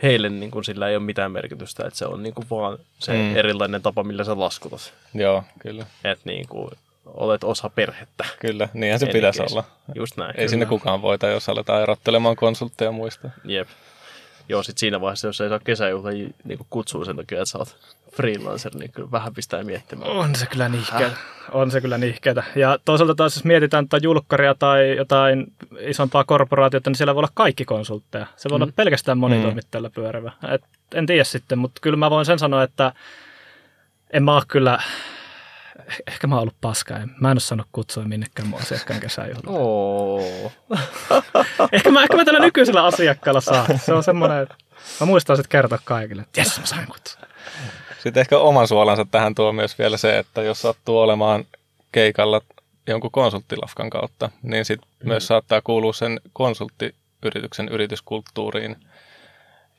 heille niin kuin, sillä ei ole mitään merkitystä, että se on niin kuin, vaan se Mm. erilainen tapa, millä sä laskutat. Joo, kyllä. Että niin kuin, olet osa perhettä. Kyllä, niinhän se pitäisi case. olla. Just näin. Ei sinne kukaan voita, jos aletaan erottelemaan konsultteja muista. Jep. Joo, sit siinä vaiheessa, jos ei saa kesäjuhla niin kutsua sen takia, että sä oot freelancer, niin kyllä vähän pistää miettimään. On se kyllä nihkeetä. On se kyllä nihkeetä. Ja toisaalta taas, jos mietitään tätä julkkaria tai jotain isompaa korporaatiota, niin siellä voi olla kaikki konsultteja. Se voi mm. olla pelkästään monitoimittajalla pyörivä. Et en tiedä sitten, mutta kyllä mä voin sen sanoa, että en mä oo kyllä, eh- ehkä mä oon ollut paska. Mä en ole saanut kutsua minnekään mun asiakkaan kesäjuhlaan. Oo. Ehkä mä, ehkä mä tällä nykyisellä asiakkaalla saan. Se on semmoinen, että mä muistan sitten kertoa kaikille, että jes, mä sain kutsua. Sitten ehkä oman suolansa tähän tuo myös vielä se, että jos sattuu olemaan keikalla jonkun konsulttilafkan kautta, niin sitten mm. myös saattaa kuulua sen konsulttiyrityksen yrityskulttuuriin,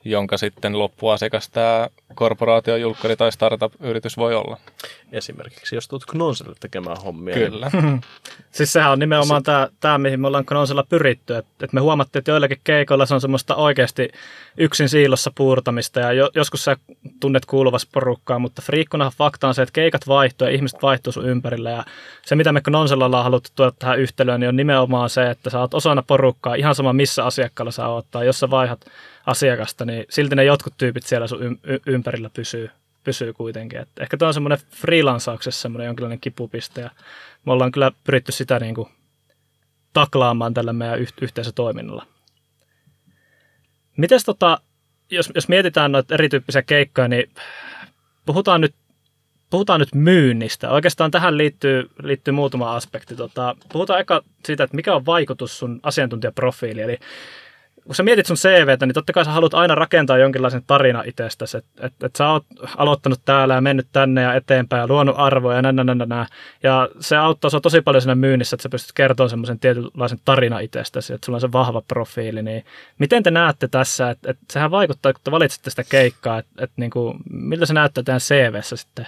jonka sitten loppuasiakas tämä korporaatio, julkkari tai startup-yritys voi olla. Esimerkiksi jos tulet Knonselle tekemään hommia. Kyllä. Siis sehän on nimenomaan tämä, tämä mihin me ollaan Knonsella pyritty. Että et me huomattiin, että joillakin keikoilla se on semmoista oikeasti yksin siilossa puurtamista ja jo, joskus sä tunnet kuuluvassa porukkaa, mutta friikkunahan fakta on se, että keikat vaihtuu ja ihmiset vaihtuu sun ympärillä. Ja se, mitä me Knonsella ollaan haluttu tuoda tähän yhtälöön, niin on nimenomaan se, että sä oot osana porukkaa, ihan sama missä asiakkaalla sä oot, tai jos sä vaihdat asiakasta, niin silti ne jotkut tyypit siellä sun ympärillä pysyy, pysyy kuitenkin. Et ehkä tuo on semmoinen freelancauksessa semmoinen jonkinlainen kipupiste ja me ollaan kyllä pyritty sitä niin kuin taklaamaan tällä meidän yh- yhteisötoiminnalla. Mites tota, jos, jos mietitään noita erityyppisiä keikkoja, niin puhutaan nyt, puhutaan nyt myynnistä. Oikeastaan tähän liittyy, liittyy muutama aspekti. Tota, puhutaan eka siitä, että mikä on vaikutus sun asiantuntijaprofiili. Eli kun sä mietit sun CVtä, niin totta kai sä haluat aina rakentaa jonkinlaisen tarina itsestäsi. Että et, et sä oot aloittanut täällä ja mennyt tänne ja eteenpäin ja luonut arvoja ja nä, nä, nä, nä, nä. Ja se auttaa sua tosi paljon siinä myynnissä, että sä pystyt kertomaan semmoisen tietynlaisen tarina itsestäsi, että sulla on se vahva profiili. Niin miten te näette tässä, että, että sehän vaikuttaa, kun te valitsette sitä keikkaa, että, että niin kuin, miltä se näyttää teidän CVssä sitten,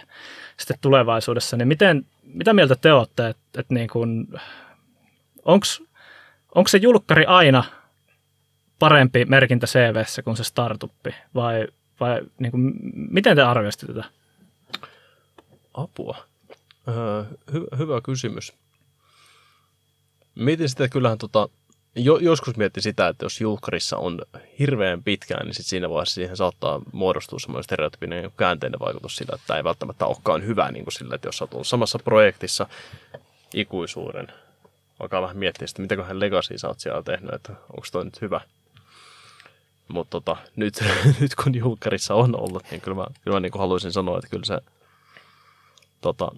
sitten tulevaisuudessa, niin miten, mitä mieltä te olette, että, että niin kuin, onko se julkkari aina parempi merkintä CVssä kuin se startuppi? Vai, vai niin kuin, miten te arvioisitte tätä? Apua. Öö, hy- hyvä kysymys. Mietin sitä, että kyllähän tota, jo, joskus mietti sitä, että jos julkkarissa on hirveän pitkään, niin sit siinä vaiheessa siihen saattaa muodostua semmoinen stereotypinen käänteinen vaikutus sillä, että ei välttämättä olekaan hyvä niin kuin sillä, että jos oot ollut samassa projektissa ikuisuuden, alkaa vähän miettiä sitä, mitäköhän legacy sä oot siellä tehnyt, että onko toi nyt hyvä. Mutta tota, nyt, nyt kun julkkarissa on ollut, niin kyllä mä, kyllä mä niin kuin haluaisin sanoa, että kyllä se, tota,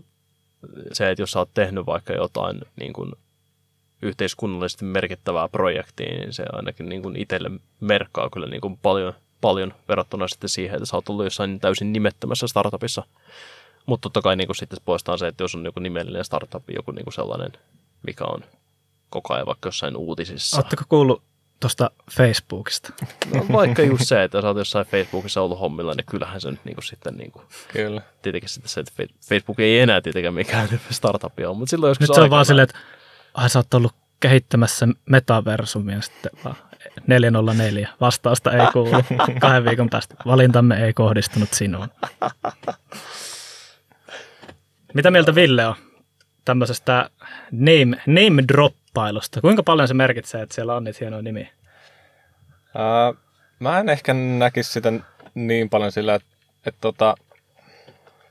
se, että jos sä oot tehnyt vaikka jotain niin kuin yhteiskunnallisesti merkittävää projektia, niin se ainakin niin kuin itselle merkkaa kyllä niin kuin paljon, paljon verrattuna sitten siihen, että sä oot ollut jossain täysin nimettömässä startupissa. Mutta totta kai niin kuin sitten poistaa se, että jos on joku nimellinen startup, joku niin kuin sellainen, mikä on koko ajan vaikka jossain uutisissa. Oletteko kuullut tuosta Facebookista? No, vaikka just se, että sä oot jossain Facebookissa ollut hommilla, niin kyllähän se nyt niin kuin sitten niin kuin, Kyllä. tietenkin sitten se, että Facebook ei enää tietenkään mikään startup ole, mutta silloin joskus Nyt se on vaan silleen, että ai sä oot ollut kehittämässä metaversumia sitten vaan 404. Vastausta ei kuulu. Kahden viikon päästä. Valintamme ei kohdistunut sinuun. Mitä mieltä Ville on tämmöisestä name, name droppailusta? Kuinka paljon se merkitsee, että siellä on niitä hienoja nimiä? Ää, mä en ehkä näkisi sitä niin paljon sillä, että, että tota,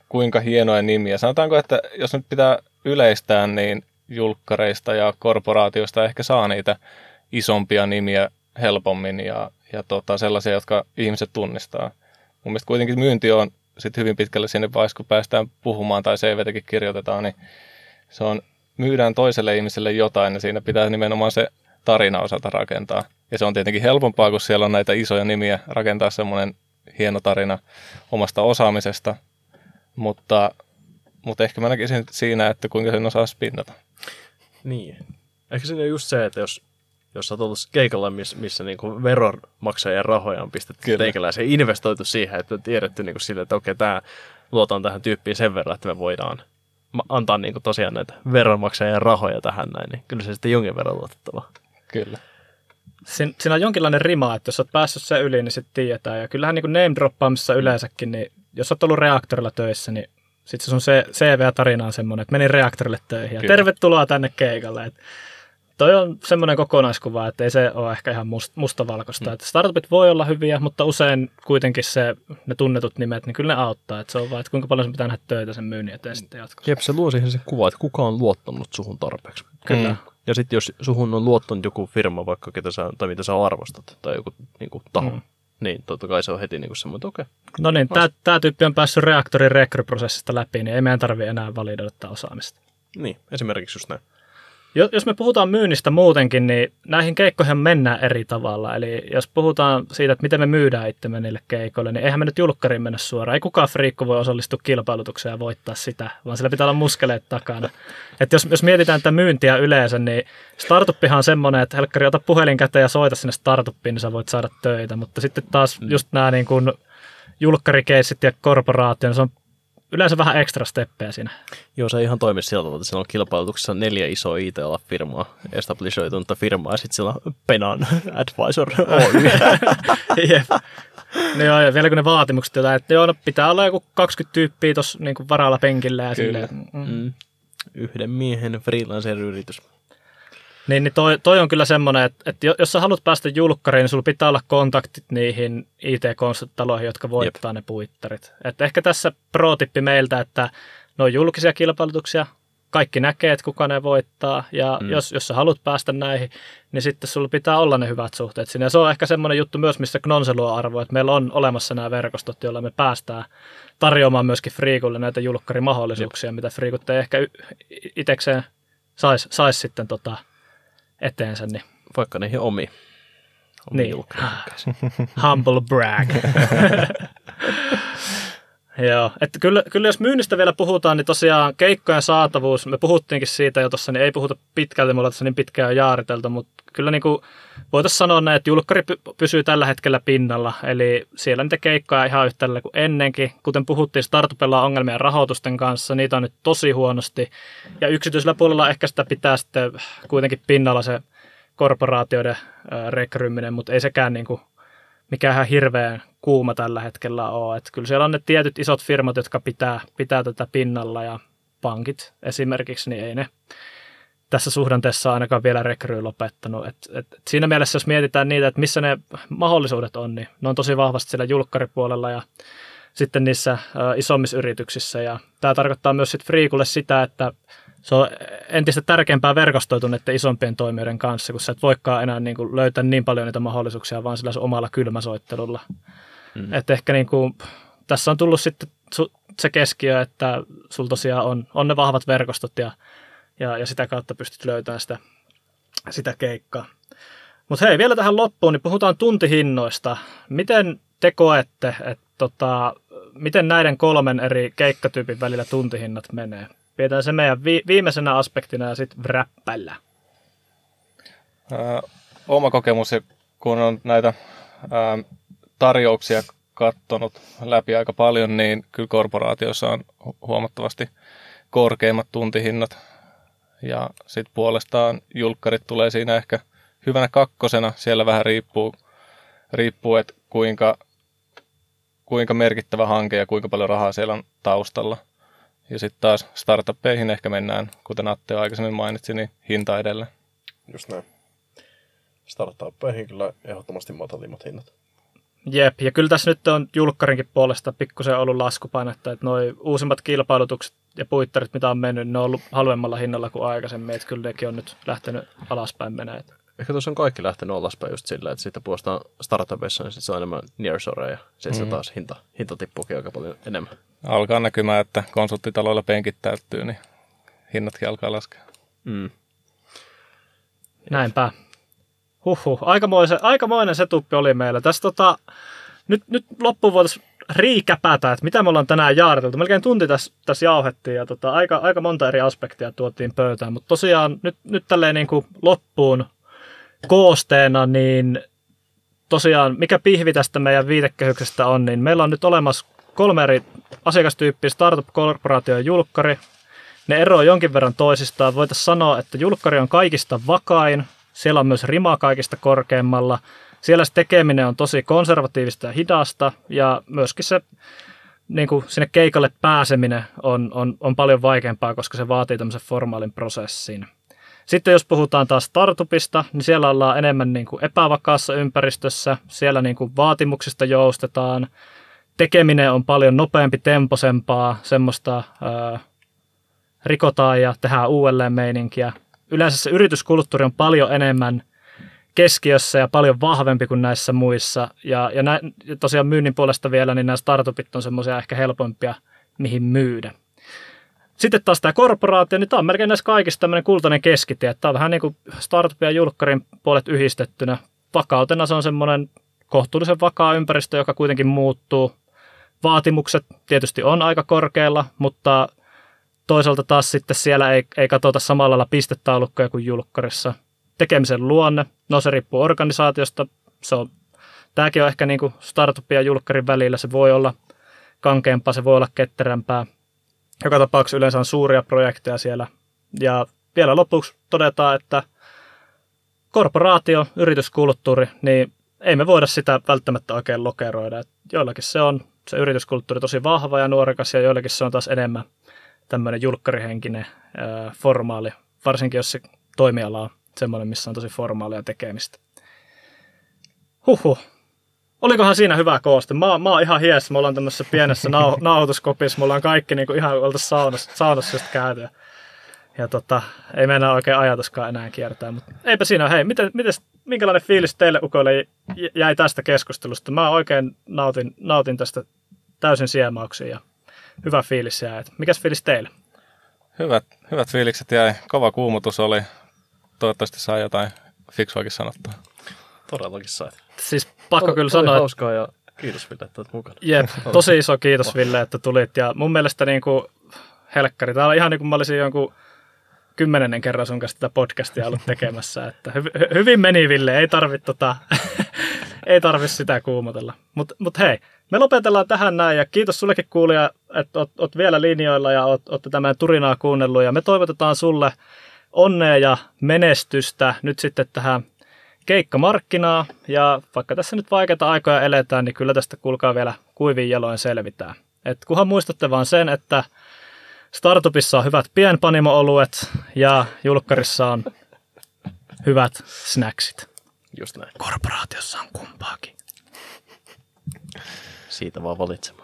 kuinka hienoja nimiä. Sanotaanko, että jos nyt pitää yleistää, niin julkkareista ja korporaatioista ehkä saa niitä isompia nimiä helpommin ja, ja tota, sellaisia, jotka ihmiset tunnistaa. Mun mielestä kuitenkin myynti on sit hyvin pitkälle sinne vaiheessa, kun päästään puhumaan tai CVtäkin kirjoitetaan, niin se on, myydään toiselle ihmiselle jotain ja siinä pitää nimenomaan se tarina osata rakentaa. Ja se on tietenkin helpompaa, kun siellä on näitä isoja nimiä, rakentaa semmoinen hieno tarina omasta osaamisesta, mutta, mutta ehkä mä näkisin siinä, että kuinka sen osaa spinnata. Niin. Ehkä siinä on just se, että jos, jos sä oot ollut keikalla, miss, missä niinku veronmaksajien rahoja on pistetty Kyllä. teikäläiseen, investoitu siihen, että on tiedetty niinku sille, että okei, tämä luotaan tähän tyyppiin sen verran, että me voidaan antaa niinku tosiaan näitä veronmaksajien rahoja tähän näin, niin kyllä se sitten jonkin verran luotettava. Kyllä. Sin, siinä on jonkinlainen rima, että jos olet päässyt sen yli, niin sitten tiedetään. Ja kyllähän niin kuin name droppaamisessa yleensäkin, niin jos olet ollut reaktorilla töissä, niin sitten se sun CV-tarina on semmoinen, että menin reaktorille töihin ja Kyllä. tervetuloa tänne keikalle. Et toi on semmoinen kokonaiskuva, että ei se ole ehkä ihan must, mustavalkoista. Mm. Että startupit voi olla hyviä, mutta usein kuitenkin se, ne tunnetut nimet, niin kyllä ne auttaa. Että se on vaan, että kuinka paljon sun pitää nähdä töitä sen myynnin eteen sitten jatkossa. Jep, se luo siihen sen kuva, että kuka on luottanut suhun tarpeeksi. Kyllä. Ja sitten jos suhun on luottanut joku firma, vaikka ketä sä, tai mitä sä arvostat, tai joku niin kuin, taho, Mm. mm. niin totta kai se on heti niin kuin semmoinen, että okei. No niin, tämä tyyppi on päässyt reaktorin rekryprosessista läpi, niin ei meidän tarvitse enää validoida osaamista. Niin, esimerkiksi just näin. Jo- Jos me puhutaan myynnistä muutenkin, niin näihin keikkoihin mennään eri tavalla. Eli jos puhutaan siitä, että miten me myydään itsemme niille keikoille, niin eihän me nyt julkkariin mennä suoraan. Ei kukaan friikko voi osallistua kilpailutukseen ja voittaa sitä, vaan sillä pitää olla muskeleet takana. Et jos, jos mietitään tätä myyntiä yleensä, niin startuppihan on semmoinen, että helkkari ota puhelin käteen ja soita sinne startuppiin, niin sä voit saada töitä. Mutta sitten taas just nämä niin kuin julkkarikeissit ja korporaatio, niin se on yleensä vähän ekstra steppejä siinä. Joo, se ei ihan toimi sillä tavalla, että siellä on kilpailutuksessa neljä isoa IT-firmaa, establishoitunutta firmaa, ja sitten siellä on Penan Advisor Oy. Jep. No joo, ja vielä kun ne vaatimukset jotain, että joo, no pitää olla joku 20 tyyppiä tuossa niin varalla penkillä ja Kyllä. silleen. Mm. mm. Yhden miehen freelancer-yritys. Niin, niin toi, toi, on kyllä semmoinen, että, että jo- jos sä haluat päästä julkkariin, niin sulla pitää olla kontaktit niihin IT-konsulttitaloihin, jotka voittaa Jep. ne puittarit. Että ehkä tässä pro-tippi meiltä, että ne on julkisia kilpailutuksia, kaikki näkee, että kuka ne voittaa, ja mm. Jos, jos sä haluat päästä näihin, niin sitten sulla pitää olla ne hyvät suhteet sinne. Ja se on ehkä semmoinen juttu myös, missä Knonse luo arvo, että meillä on olemassa nämä verkostot, joilla me päästään tarjoamaan myöskin Friikulle näitä julkkarimahdollisuuksia, mitä Friikut ei ehkä y- itekseen saisi sais sitten tota eteensä, niin Vaikka niihin omi. omi Niin. humble brag. Joo, että kyllä, kyllä jos myynnistä vielä puhutaan, niin tosiaan keikkojen saatavuus, me puhuttiinkin siitä jo tuossa, niin ei puhuta pitkälti, mulla tässä niin pitkään jaariteltu, mutta kyllä niin voitaisiin sanoa näin, että julkkari py- pysyy tällä hetkellä pinnalla, eli siellä niitä keikkoja ihan yhtä kuin ennenkin. Kuten puhuttiin, startupilla on ongelmia rahoitusten kanssa, niitä on nyt tosi huonosti, ja yksityisellä puolella ehkä sitä pitää sitten kuitenkin pinnalla se korporaatioiden ää, rekryminen, mutta ei sekään niin kuin mikään ihan hirveän kuuma tällä hetkellä ole. Että kyllä siellä on ne tietyt isot firmat, jotka pitää, pitää tätä pinnalla ja pankit esimerkiksi, niin ei ne tässä suhdanteessa ainakaan vielä rekryy lopettanut. Et, et, et siinä mielessä, jos mietitään niitä, että missä ne mahdollisuudet on, niin ne on tosi vahvasti siellä julkkaripuolella ja sitten niissä ä, isommissa yrityksissä. Ja tämä tarkoittaa myös sit Freekulle sitä, että se on entistä tärkeämpää verkostoitua näiden isompien toimijoiden kanssa, kun sä et voikaan enää niin kuin löytää niin paljon niitä mahdollisuuksia vaan sillä omalla kylmäsoittelulla. Mm. Et ehkä niin kuin, tässä on tullut sitten se keskiö, että sulla tosiaan on, on ne vahvat verkostot ja, ja, ja sitä kautta pystyt löytämään sitä, sitä keikkaa. Mutta hei, vielä tähän loppuun, niin puhutaan tuntihinnoista. Miten te koette, että tota, miten näiden kolmen eri keikkatyypin välillä tuntihinnat menee? Pidetään se meidän vi- viimeisenä aspektina ja sitten räppällä. Ää, oma kokemus, kun on näitä ää, tarjouksia katsonut läpi aika paljon, niin kyllä korporaatioissa on hu- huomattavasti korkeimmat tuntihinnat. Ja sitten puolestaan julkkarit tulee siinä ehkä hyvänä kakkosena. Siellä vähän riippuu, riippuu että kuinka, kuinka merkittävä hanke ja kuinka paljon rahaa siellä on taustalla. Ja sitten taas startuppeihin ehkä mennään, kuten Atte aikaisemmin mainitsi, niin hinta edellä. Just näin. Startuppeihin kyllä ehdottomasti matalimmat hinnat. Jep, ja kyllä tässä nyt on julkkarinkin puolesta pikkusen ollut laskupainetta, että noi uusimmat kilpailutukset ja puittarit, mitä on mennyt, ne on ollut halvemmalla hinnalla kuin aikaisemmin, että kyllä nekin on nyt lähtenyt alaspäin menee. Ehkä tuossa on kaikki lähtenyt alaspäin just sillä, että sitten puolestaan startupissa, niin sit se on enemmän nearshore ja sitten mm. se taas hinta, hinta tippuukin aika paljon enemmän. Alkaa näkymään, että konsulttitaloilla penkit täyttyy, niin hinnatkin alkaa laskea. Mm. Näinpä. Huhhuh, aikamoinen, aikamoinen setuppi oli meillä. Tässä tota, nyt, nyt loppuun voitaisiin riikäpätä, että mitä me ollaan tänään jaariteltu. Melkein tunti tässä, tässä jauhettiin ja tota, aika, aika monta eri aspektia tuotiin pöytään, mutta tosiaan nyt, nyt tälleen niin kuin loppuun koosteena, niin tosiaan mikä pihvi tästä meidän viitekehyksestä on, niin meillä on nyt olemassa kolme eri asiakastyyppiä, startup, korporaatio ja julkkari. Ne eroavat jonkin verran toisistaan. Voitaisiin sanoa, että julkkari on kaikista vakain, siellä on myös rima kaikista korkeimmalla. Siellä se tekeminen on tosi konservatiivista ja hidasta ja myöskin se niin kuin sinne keikalle pääseminen on, on, on paljon vaikeampaa, koska se vaatii tämmöisen formaalin prosessin. Sitten jos puhutaan taas startupista, niin siellä ollaan enemmän niin kuin epävakaassa ympäristössä, siellä niin kuin vaatimuksista joustetaan, tekeminen on paljon nopeampi, temposempaa, semmoista ää, rikotaan ja tehdään uudelleen meininkiä. Yleensä se yrityskulttuuri on paljon enemmän keskiössä ja paljon vahvempi kuin näissä muissa. Ja, ja, nä, ja tosiaan myynnin puolesta vielä, niin nämä startupit on semmoisia ehkä helpompia, mihin myydä. Sitten taas tämä korporaatio, niin tämä on melkein näissä kaikissa tämmöinen kultainen keskitie. Tämä on vähän niin kuin startup ja julkkarin puolet yhdistettynä. Vakautena se on semmoinen kohtuullisen vakaa ympäristö, joka kuitenkin muuttuu. Vaatimukset tietysti on aika korkealla, mutta toisaalta taas sitten siellä ei, ei katsota samalla lailla pistetaulukkoja kuin julkkarissa. Tekemisen luonne, no se riippuu organisaatiosta. Se on, tämäkin on ehkä niin kuin startupin ja julkkarin välillä. Se voi olla kankeampaa, se voi olla ketterämpää. Joka tapauksessa yleensä on suuria projekteja siellä. Ja vielä lopuksi todetaan, että korporaatio, yrityskulttuuri, niin ei me voida sitä välttämättä oikein lokeroida. Joillakin se on se yrityskulttuuri tosi vahva ja nuorekas ja joillakin se on taas enemmän tämmöinen julkkarihenkinen ää, formaali, varsinkin jos se toimiala on semmoinen, missä on tosi formaalia tekemistä. Huhhuh. Olikohan siinä hyvä kooste? Mä, mä oon ihan hies, me ollaan tämmöisessä pienessä nau, nauhoituskopissa, me ollaan kaikki niin kuin ihan oltaisiin saunassa, saunassa just käyty. Ja, tota, ei mennä oikein ajatuskaan enää kiertää, mutta eipä siinä. Hei, miten, miten, minkälainen fiilis teille ukoille jäi tästä keskustelusta? Mä oikein nautin, nautin tästä täysin siemauksiin ja hyvä fiilis jäi. Mikäs fiilis teille? Hyvät, hyvät fiilikset jäi. Kova kuumutus oli. Toivottavasti saa jotain fiksuakin sanottua. Todellakin sait. Siis pakko Oli- kyllä sanoa, hauskaa ja kiitos Ville, että olet mukana. Jep, tosi iso kiitos Ville, että tulit. Ja mun mielestä niin kuin, helkkari, tää on ihan niin kuin mä olisin jonkun kymmenennen kerran sun kanssa tätä podcastia ollut tekemässä. Että hy- hy- hyvin meni Ville, ei tarvi, tota, ei tarvi sitä kuumotella. Mutta mut hei, me lopetellaan tähän näin ja kiitos sullekin kuulija, että oot, oot vielä linjoilla ja oot, oot tämän turinaa kuunnellut. Ja me toivotetaan sulle onnea ja menestystä nyt sitten tähän keikkamarkkinaa. Ja vaikka tässä nyt vaikeita aikoja eletään, niin kyllä tästä kuulkaa vielä kuivin jaloin selvitään. Et kunhan muistatte vaan sen, että startupissa on hyvät pienpanimo-oluet ja julkkarissa on hyvät snacksit. Just näin. Korporaatiossa on kumpaakin. Siitä vaan valitsemaan.